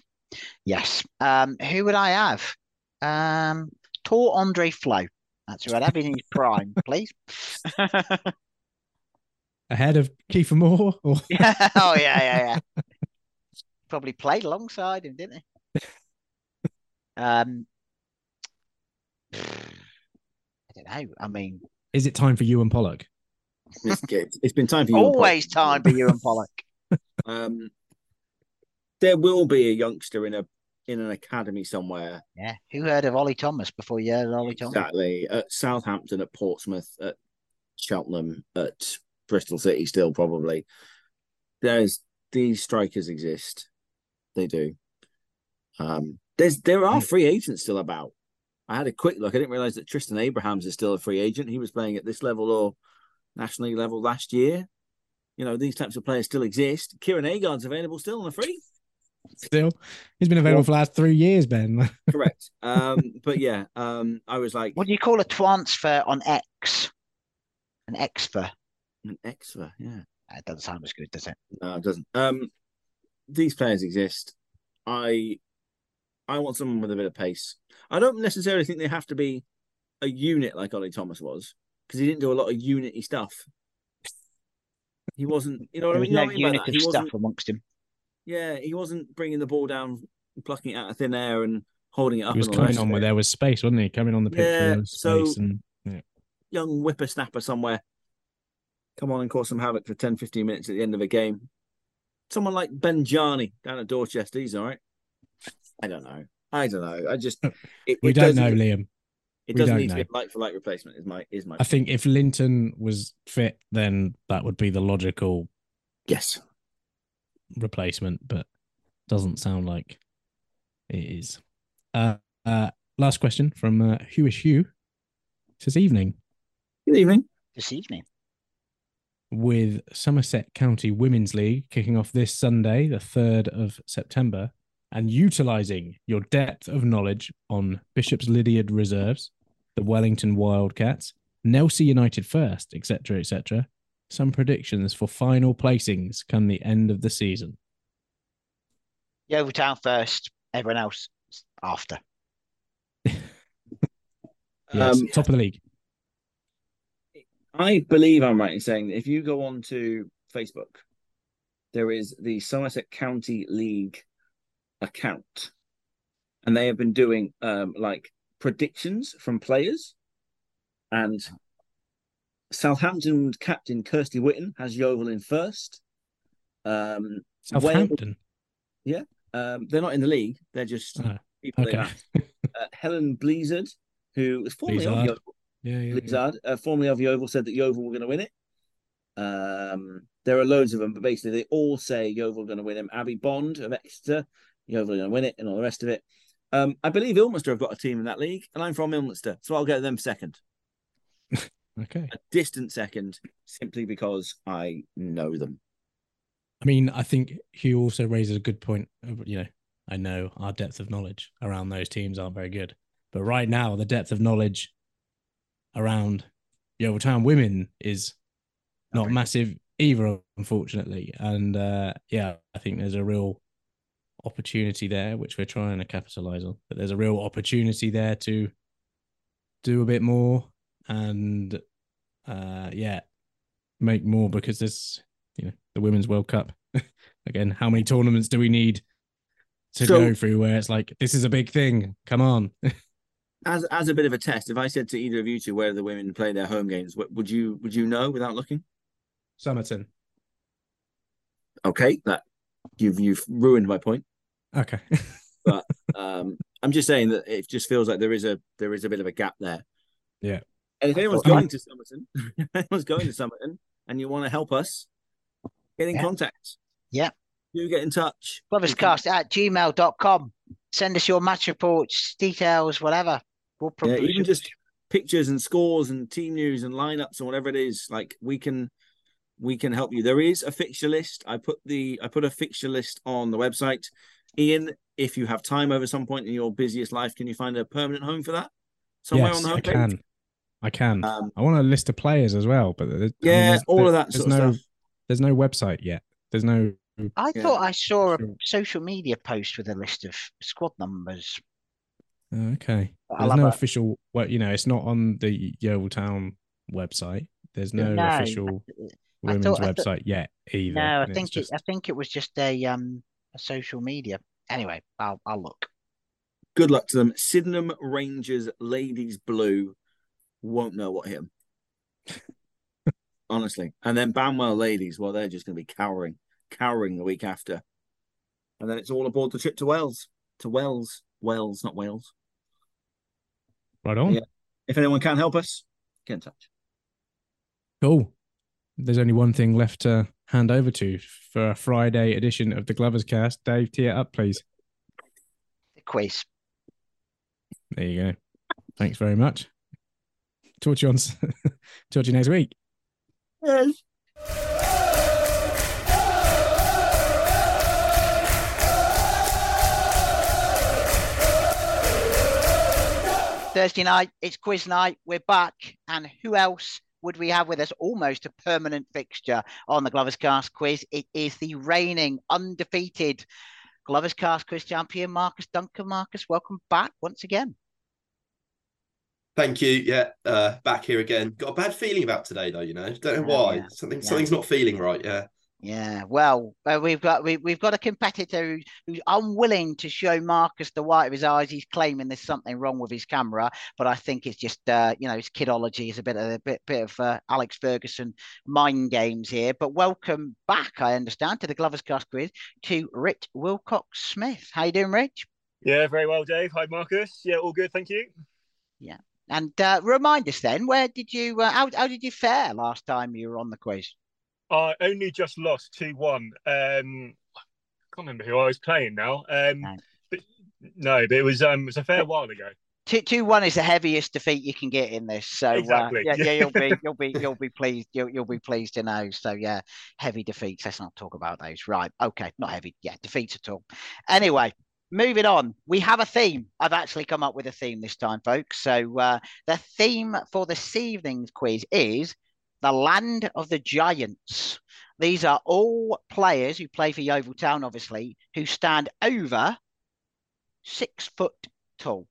Yes. Um, who would I have? Um, Tore Andre Flo. That's who I'd have in his prime, please. Ahead of Kiefer Moore? Or oh yeah, yeah, yeah. Probably played alongside him, didn't he? Um, I don't know. I mean, is it time for Euan Pollock? it's, it's been time for you and always time for Euan Pollock. um there will be a youngster in a in an academy somewhere Yeah. Who heard of Ollie Thomas before you heard of Ollie Thomas? Exactly. At Southampton, at Portsmouth, at Cheltenham, at Bristol City, still probably. There's these strikers exist. They do. Um, there's there are free agents still about. I had a quick look. I didn't realize that Tristan Abrahams is still a free agent. He was playing at this level or National League level last year. You know, these types of players still exist. Kieran Agard's available still on a free. Still? He's been available Well- for the last three years, Ben. Correct. um, but yeah, um, I was like What do you call a transfer on X? An exfer. an extra, yeah. That doesn't sound as good, does it? No, it doesn't. Um, these players exist. I, I want someone with a bit of pace. I don't necessarily think they have to be a unit like Ollie Thomas was because he didn't do a lot of unity stuff. He wasn't, you know what There I was mean? You know no what I mean by unit that? He stuff wasn't, amongst him. yeah, he wasn't bringing the ball down, plucking it out of thin air, and holding it up. He was and coming on where it. there was space, wasn't he? Coming on the pitch where Yeah, there was so- space. And young whippersnapper somewhere come on and cause some havoc for 10, 15 minutes at the end of a game. Someone like Ben Jarney down at Dorchester, he's all right. I don't know. I don't know. I just it, we it don't know, Liam. It We doesn't don't need to be like for like replacement. Is my is my I think if Linton was fit, then that would be the logical yes. replacement, but doesn't sound like it is. Uh, uh, last question from uh, Huish Hugh. Says evening Good evening. This evening. with Somerset County Women's League kicking off this Sunday, the 3rd of September, and utilizing your depth of knowledge on Bishops Lydeard reserves, the Wellington Wildcats, Nailsea United first, etc., etc. Some predictions for final placings come the end of the season. Yeovil Town first, everyone else after. Yes, Um, top of the league. I believe I'm right in saying that if you go on to Facebook there is the Somerset County League account, and they have been doing um, like predictions from players, and Southampton captain Kirsty Witten has Yeovil in first. Um, Wales- Southampton. um, they're not in the league; they're just Oh, people okay. Uh, Helen Blizzard, who was formerly of Blizzard. Yeovil, Yeah, yeah. yeah. Blizzard, uh, formerly of Yeovil, said that Yeovil were going to win it. Um, there are loads of them, but basically they all say Yeovil are going to win them. Abby Bond of Exeter, Are going to win it, and all the rest of it. Um, I believe Ilminster have got a team in that league, and I'm from Ilminster, so I'll get them second, Okay. a distant second, simply because I know them. I mean, I think Hugh also raises a good point. You know, I know our depth of knowledge around those teams aren't very good, but right now the depth of knowledge around Yeovil Town women is not Okay. massive either, unfortunately. And uh, yeah, I think there's a real opportunity there, which we're trying to capitalize on. But there's a real opportunity there to do a bit more and uh, yeah, make more because there's you know the women's World Cup again. How many tournaments do we need to So- go through where it's like this is a big thing? Come on, As as a bit of a test, if I said to either of you two where the women play their home games, what- would you would you know without looking? Somerton. Okay, that you've you've ruined my point. Okay, but Um, I'm just saying that it just feels like there is a there is a bit of a gap there. Yeah. And if anyone's Well, going to Somerton, if anyone's going to Somerton, and you want to help us, get in Yeah. contact. Yeah. Do get in touch. Gloverscast at gmail.com. Send us your match reports, details, whatever. We'll Yeah, probably even just pictures and scores and team news and lineups and whatever it is. Like we can we can help you. There is a fixture list. I put the I put a fixture list on the website. Ian, if you have time over some point in your busiest life, can you find a permanent home for that? Somewhere yes, on the I can. I can. Um, I want a list of players as well, but there's, I mean, yeah, there's- all of that there's sort of no, stuff. There's no website yet. There's no. I Yeah. thought I saw a social media post with a list of squad numbers. Oh, Okay. I'll There's no a- official. Well, you know, it's not on the Yeovil Town website. There's no No, official I women's I thought- website yet either. No, I think just- it, I think it was just a um a social media. Anyway, I'll I'll look. Good luck to them. Sydenham Rangers Ladies Blue won't know what hit 'em. Honestly. And then Banwell Ladies, well, they're just going to be cowering, cowering the week after. And then it's all aboard the trip to Wales. To Wales. Wales, not Wales. right on. Yeah. If anyone can help us, get in touch. Cool. There's only one thing left to hand over to for a Friday edition of the Glovers Cast. Dave, tee it up, please. The quiz. There you go. Thanks very much. Talk to you on. Talk to you next week. Yes. Thursday night, it's quiz night. We're back. And who else would we have with us? Almost a permanent fixture on the Glovers Cast quiz. It is the reigning, undefeated Glovers Cast quiz champion, Marcus Duncan. Marcus, welcome back once again. Thank you. Yeah, uh, back here again. Got a bad feeling about today, though. You know, don't know why. yeah, Something, yeah. something's not feeling right. Yeah. Yeah, well, uh, we've got we, we've got a competitor who, who's unwilling to show Marcus the white of his eyes. He's claiming there's something wrong with his camera, but I think it's just uh, you know his kidology is a bit of a bit bit of uh, Alex Ferguson mind games here. But welcome back, I understand, to the Glovers Cast quiz to Rich Wilcox Smith. How you doing, Rich? Yeah, very well, Dave. Hi, Marcus. Yeah, all good, thank you. Yeah, and uh, remind us then, where did you uh, how how did you fare last time you were on the quiz? I only just lost 2 1. Um, I can't remember who I was playing now. Um, No. but, no, but it was um, it was a fair while ago. Two two one is the heaviest defeat you can get in this. So Exactly. uh, yeah, yeah, you'll be you'll be you'll be pleased. You'll you'll be pleased to know. So yeah, heavy defeats. Let's not talk about those. Right. Okay. Not heavy. Yeah, defeats at all. Anyway, moving on. We have a theme. I've actually come up with a theme this time, folks. So uh, the theme for this evening's quiz is the land of the giants. These are all players who play for Yeovil Town, obviously, who stand over six foot tall.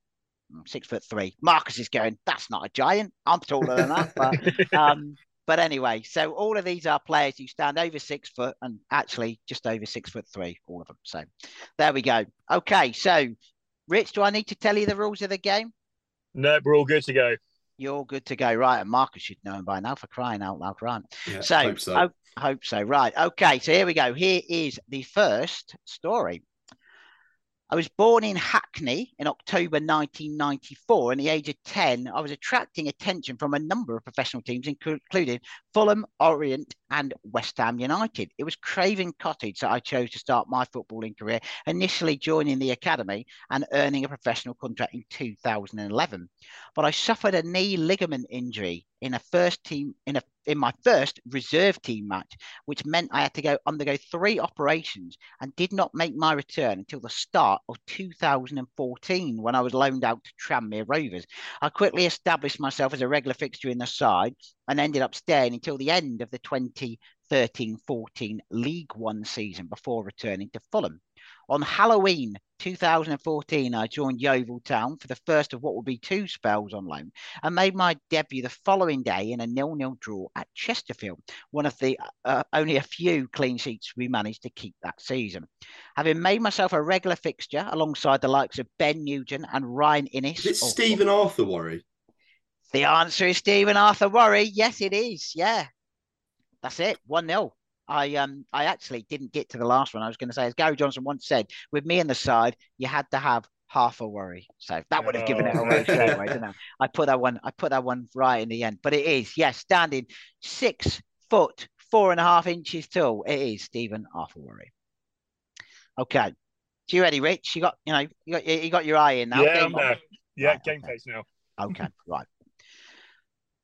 Mm, Six foot three. Marcus is going, that's not a giant. I'm taller than that. But um, but anyway, so all of these are players who stand over six foot and actually just over six foot three, all of them. So there we go. Okay, so Rich, do I need to tell you the rules of the game? No, we're all good to go. You're good to go, right? And Marcus should know him by now for crying out loud, right? Yeah, so, hope so. I hope so. Right. Okay. So here we go. Here is the first story. I was born in Hackney in October 1994. At the age of 10, I was attracting attention from a number of professional teams, including Fulham, Orient, and West Ham United. It was Craven Cottage that I chose to start my footballing career, initially joining the academy and earning a professional contract in 2011. But I suffered a knee ligament injury in a first team in a in my first reserve team match, which meant I had to go undergo three operations and did not make my return until the start of 2014 when I was loaned out to Tranmere Rovers. I quickly established myself as a regular fixture in the side and ended up staying until the end of the 2013-14 League One season before returning to Fulham. On Halloween 2014, I joined Yeovil Town for the first of what would be two spells on loan and made my debut the following day in a nil-nil draw at Chesterfield, one of the uh, only a few clean sheets we managed to keep that season. Having made myself a regular fixture alongside the likes of Ben Nugent and Ryan Inniss. Is it Stephen Arthurworrey? The answer is Stephen Arthurworrey. Yes, it is. Yeah. That's it. 1 0. I um I actually didn't get to the last one. I was going to say, as Gary Johnson once said, with me in the side, you had to have half a worry. So that would have given it away straight away, didn't I? I put that one, I put that one right in the end. But it is, yes, standing six foot four and a half inches tall. It is Stephen Arthurworrey. Okay. So you ready, Rich? You got, you know, you got you got your eye in now. yeah, Game I'm there. Yeah, Right, game okay. face now. Okay, right.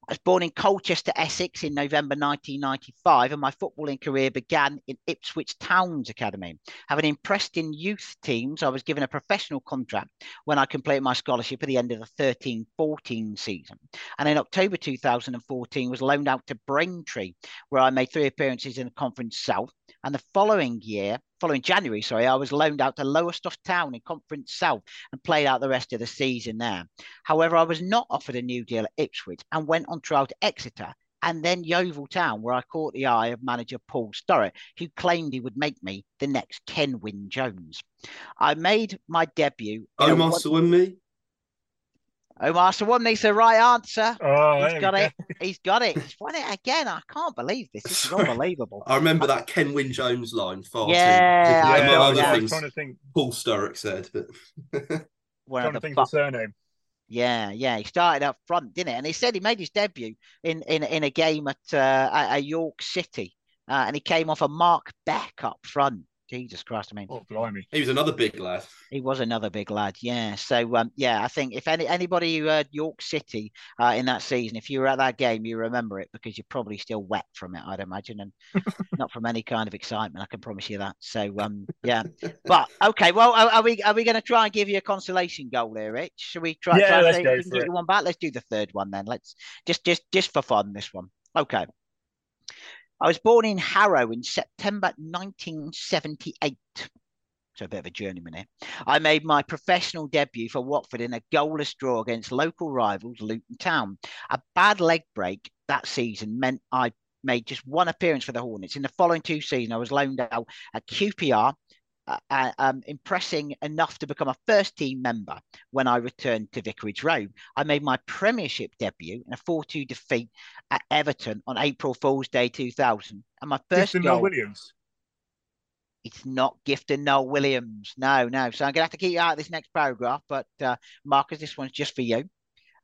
I was born in Colchester, Essex in November 1995, and my footballing career began in Ipswich Town's Academy. Having impressed in youth teams, I was given a professional contract when I completed my scholarship at the end of the 13 14 season. And in October 2014, was loaned out to Braintree, where I made three appearances in the Conference South. And the following year, following January, sorry, I was loaned out to Lowestoft Town in Conference South and played out the rest of the season there. However, I was not offered a new deal at Ipswich and went on trial to Exeter and then Yeovil Town, where I caught the eye of manager Paul Sturrock, who claimed he would make me the next Kenwyne Jones. I made my debut. in a Omar one- needs Omar the right answer. Oh, He's there we got go. it. He's got it. He's won it again. I can't believe this. This is unbelievable. I remember that Kenwyne Jones line far Yeah, too. I Among know other that. I was trying to think, Paul Sturrock said, but One trying of to think bu- the surname. Yeah, yeah. He started up front, didn't it? And he said he made his debut in in, in a game at uh, at, at York City, uh, and he came off a Mark Beck up front. Jesus Christ! I mean, Oh, blimey. he was another big lad. he was another big lad. Yeah. So um, yeah, I think if any anybody who heard York City uh, in that season, if you were at that game, you remember it because you're probably still wet from it, I'd imagine, and not from any kind of excitement. I can promise you that. So um, yeah. But okay, well, are, are we are we going to try and give you a consolation goal here, Rich? Should we try? Yeah, try let's see go for it. you one back. Let's do the third one then. Let's just just just for fun this one. Okay. I was born in Harrow in September 1978. So a bit of a journeyman here. I made my professional debut for Watford in a goalless draw against local rivals Luton Town. A bad leg break that season meant I made just one appearance for the Hornets. In the following two seasons, I was loaned out at QPR, uh, uh, um, impressing enough to become a first team member when I returned to Vicarage Road. I made my Premiership debut in a 4 2 defeat at Everton on April Fool's Day 2000. And my first Gifton goal. Noel Williams. It's not Gifton Noel Williams. No, no. So I'm going to have to keep you out of this next paragraph. But uh, Marcus, this one's just for you.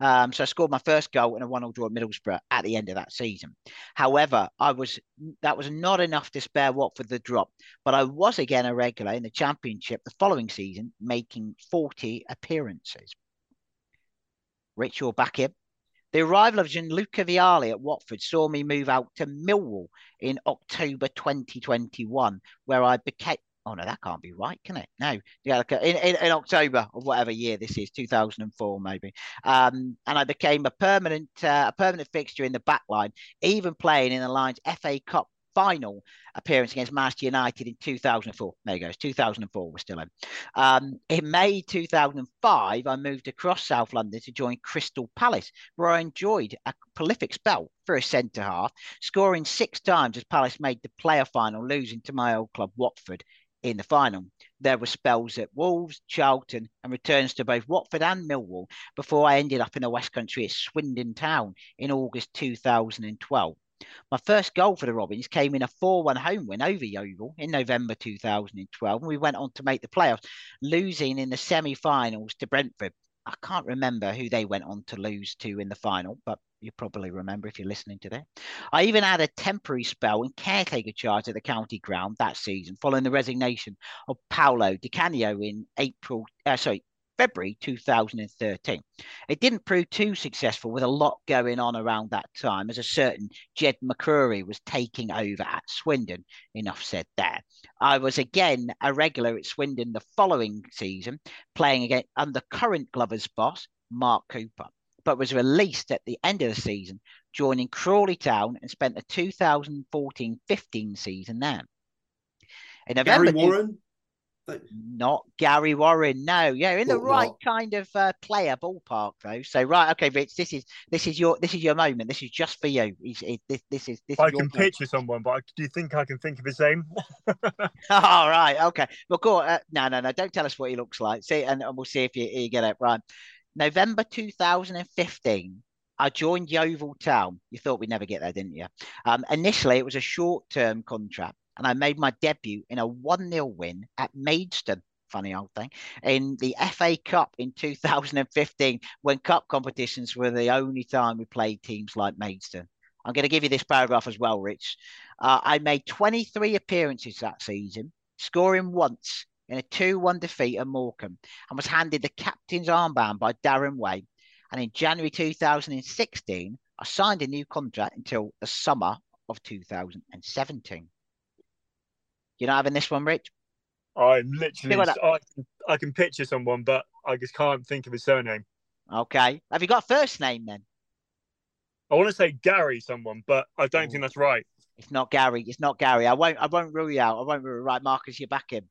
Um, so I scored my first goal in a one-all draw at Middlesbrough at the end of that season. However, I was that was not enough to spare Watford the drop, but I was again a regular in the Championship the following season, making 40 appearances. Rich, you're back in. The arrival of Gianluca Vialli at Watford saw me move out to Millwall in October 2021, where I became. Oh no, that can't be right, can it? No, yeah, like, in, in in October of whatever year this is, 2004 maybe. Um, and I became a permanent uh, a permanent fixture in the back line, even playing in the Lions FA Cup final appearance against Manchester United in 2004. There you go, it's 2004, we're still in. Um, in May 2005, I moved across South London to join Crystal Palace, where I enjoyed a prolific spell for a centre half, scoring six times as Palace made the player final, losing to my old club Watford in the final. There were spells at Wolves, Charlton, and returns to both Watford and Millwall before I ended up in the West Country at Swindon Town in August 2012. My first goal for the Robins came in a 4 1 home win over Yeovil in November 2012. And we went on to make the playoffs, losing in the semi finals to Brentford. I can't remember who they went on to lose to in the final, but you probably remember if you're listening to that. I even had a temporary spell in caretaker charge at the county ground that season, following the resignation of Paolo Di Canio in April, uh, sorry, February 2013. It didn't prove too successful with a lot going on around that time, as a certain Jed McCrory was taking over at Swindon. Enough said there. I was again a regular at Swindon the following season, playing again under current Glover's boss, Mark Cooper, but was released at the end of the season, joining Crawley Town and spent the 2014 15 season there. In November, Gary Warren. Not Gary Warren. No, yeah, in the right not. kind of uh, player ballpark though. So right, okay, Rich, this is this is your this is your moment. This is just for you. It's- it- this this is this. I is can moment. picture someone, but I, do you think I can think of his name? All right, okay. Well, go on. Uh, no, no, no. Don't tell us what he looks like. See, and, and we'll see if you, you get it right. November 2015, I joined Yeovil Town. You thought we'd never get there, didn't you? Um, initially, it was a short-term contract, and I made my debut in a 1-0 win at Maidstone. Funny old thing. In the FA Cup in 2015, when cup competitions were the only time we played teams like Maidstone. I'm going to give you this paragraph as well, Rich. Uh, I made 23 appearances that season, scoring once in a 2 1 defeat at Morecambe, and was handed the captain's armband by Darren Way. And in January 2016, I signed a new contract until the summer of 2017. You're not having this one, Rich? I'm literally. I, can- I can picture someone, but I just can't think of his surname. Okay. Have you got a first name then? I want to say Gary, someone, but I don't Oh. think that's right. It's not Gary. It's not Gary. I won't. I won't rule you out. I won't rule you right, Marcus. You're back in.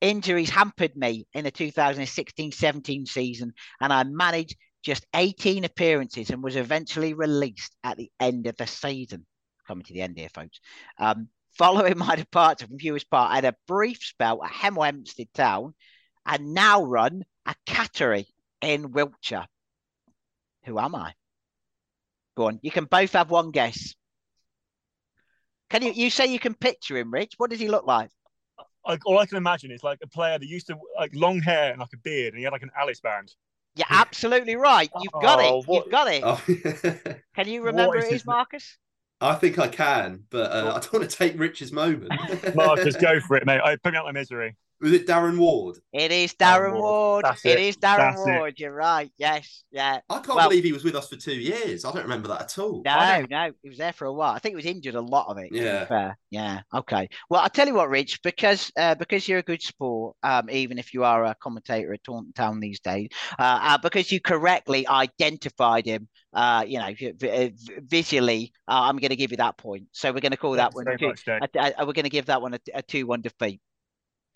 Injuries hampered me in the 2016-17 season, and I managed just 18 appearances and was eventually released at the end of the season. Coming to the end here, folks. Um, following my departure from Huish Park, I had a brief spell at Hemel Hempstead Town, and now run a cattery in Wiltshire. Who am I? Go on. You can both have one guess. Can you? You say you can picture him, Rich. What does he look like? Like, all I can imagine is like a player that used to like long hair and like a beard, and he had like an Alice band. You're absolutely right. You've got Oh, it. what- You've got it. Oh, Can you remember is who it his is, name? Marcus? I think I can, but uh, I don't want to take Rich's moment. Marcus, go for it, mate. I put me out my misery. Was it Darren Ward? It is Darren Ward. Ward. It it. is Darren That's it. Ward. You're right. Yes. Yeah. I can't Well- believe he was with us for two years. I don't remember that at all. No, no, he was there for a while. I think he was injured a lot of it. Yeah. Yeah. Okay. Well, I'll tell you what, Rich, because uh, because you're a good sport, um, even if you are a commentator at Taunton Town these days, uh, uh, because you correctly identified him, uh, you know, v- v- visually, uh, I'm going to give you that point. So we're going to call that one. very two- much, Dave. a- a- we're going to give that one a, a two-one defeat.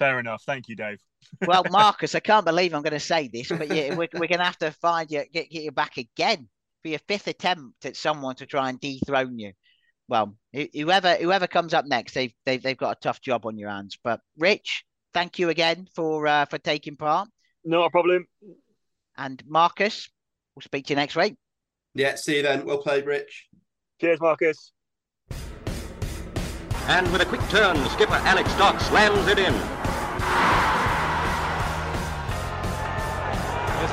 Fair enough. Thank you, Dave. Well, Marcus, I can't believe I'm going to say this, but yeah, we're, we're going to have to find you, get, get you back again for your fifth attempt at someone to try and dethrone you. Well, whoever whoever comes up next, they've they've, they've got a tough job on your hands. But Rich, thank you again for uh, for taking part, Not a problem. and Marcus, we'll speak to you next week. Yeah, see you then. Well played, Rich. Cheers, Marcus. And with a quick turn, skipper Alex Dock slams it in.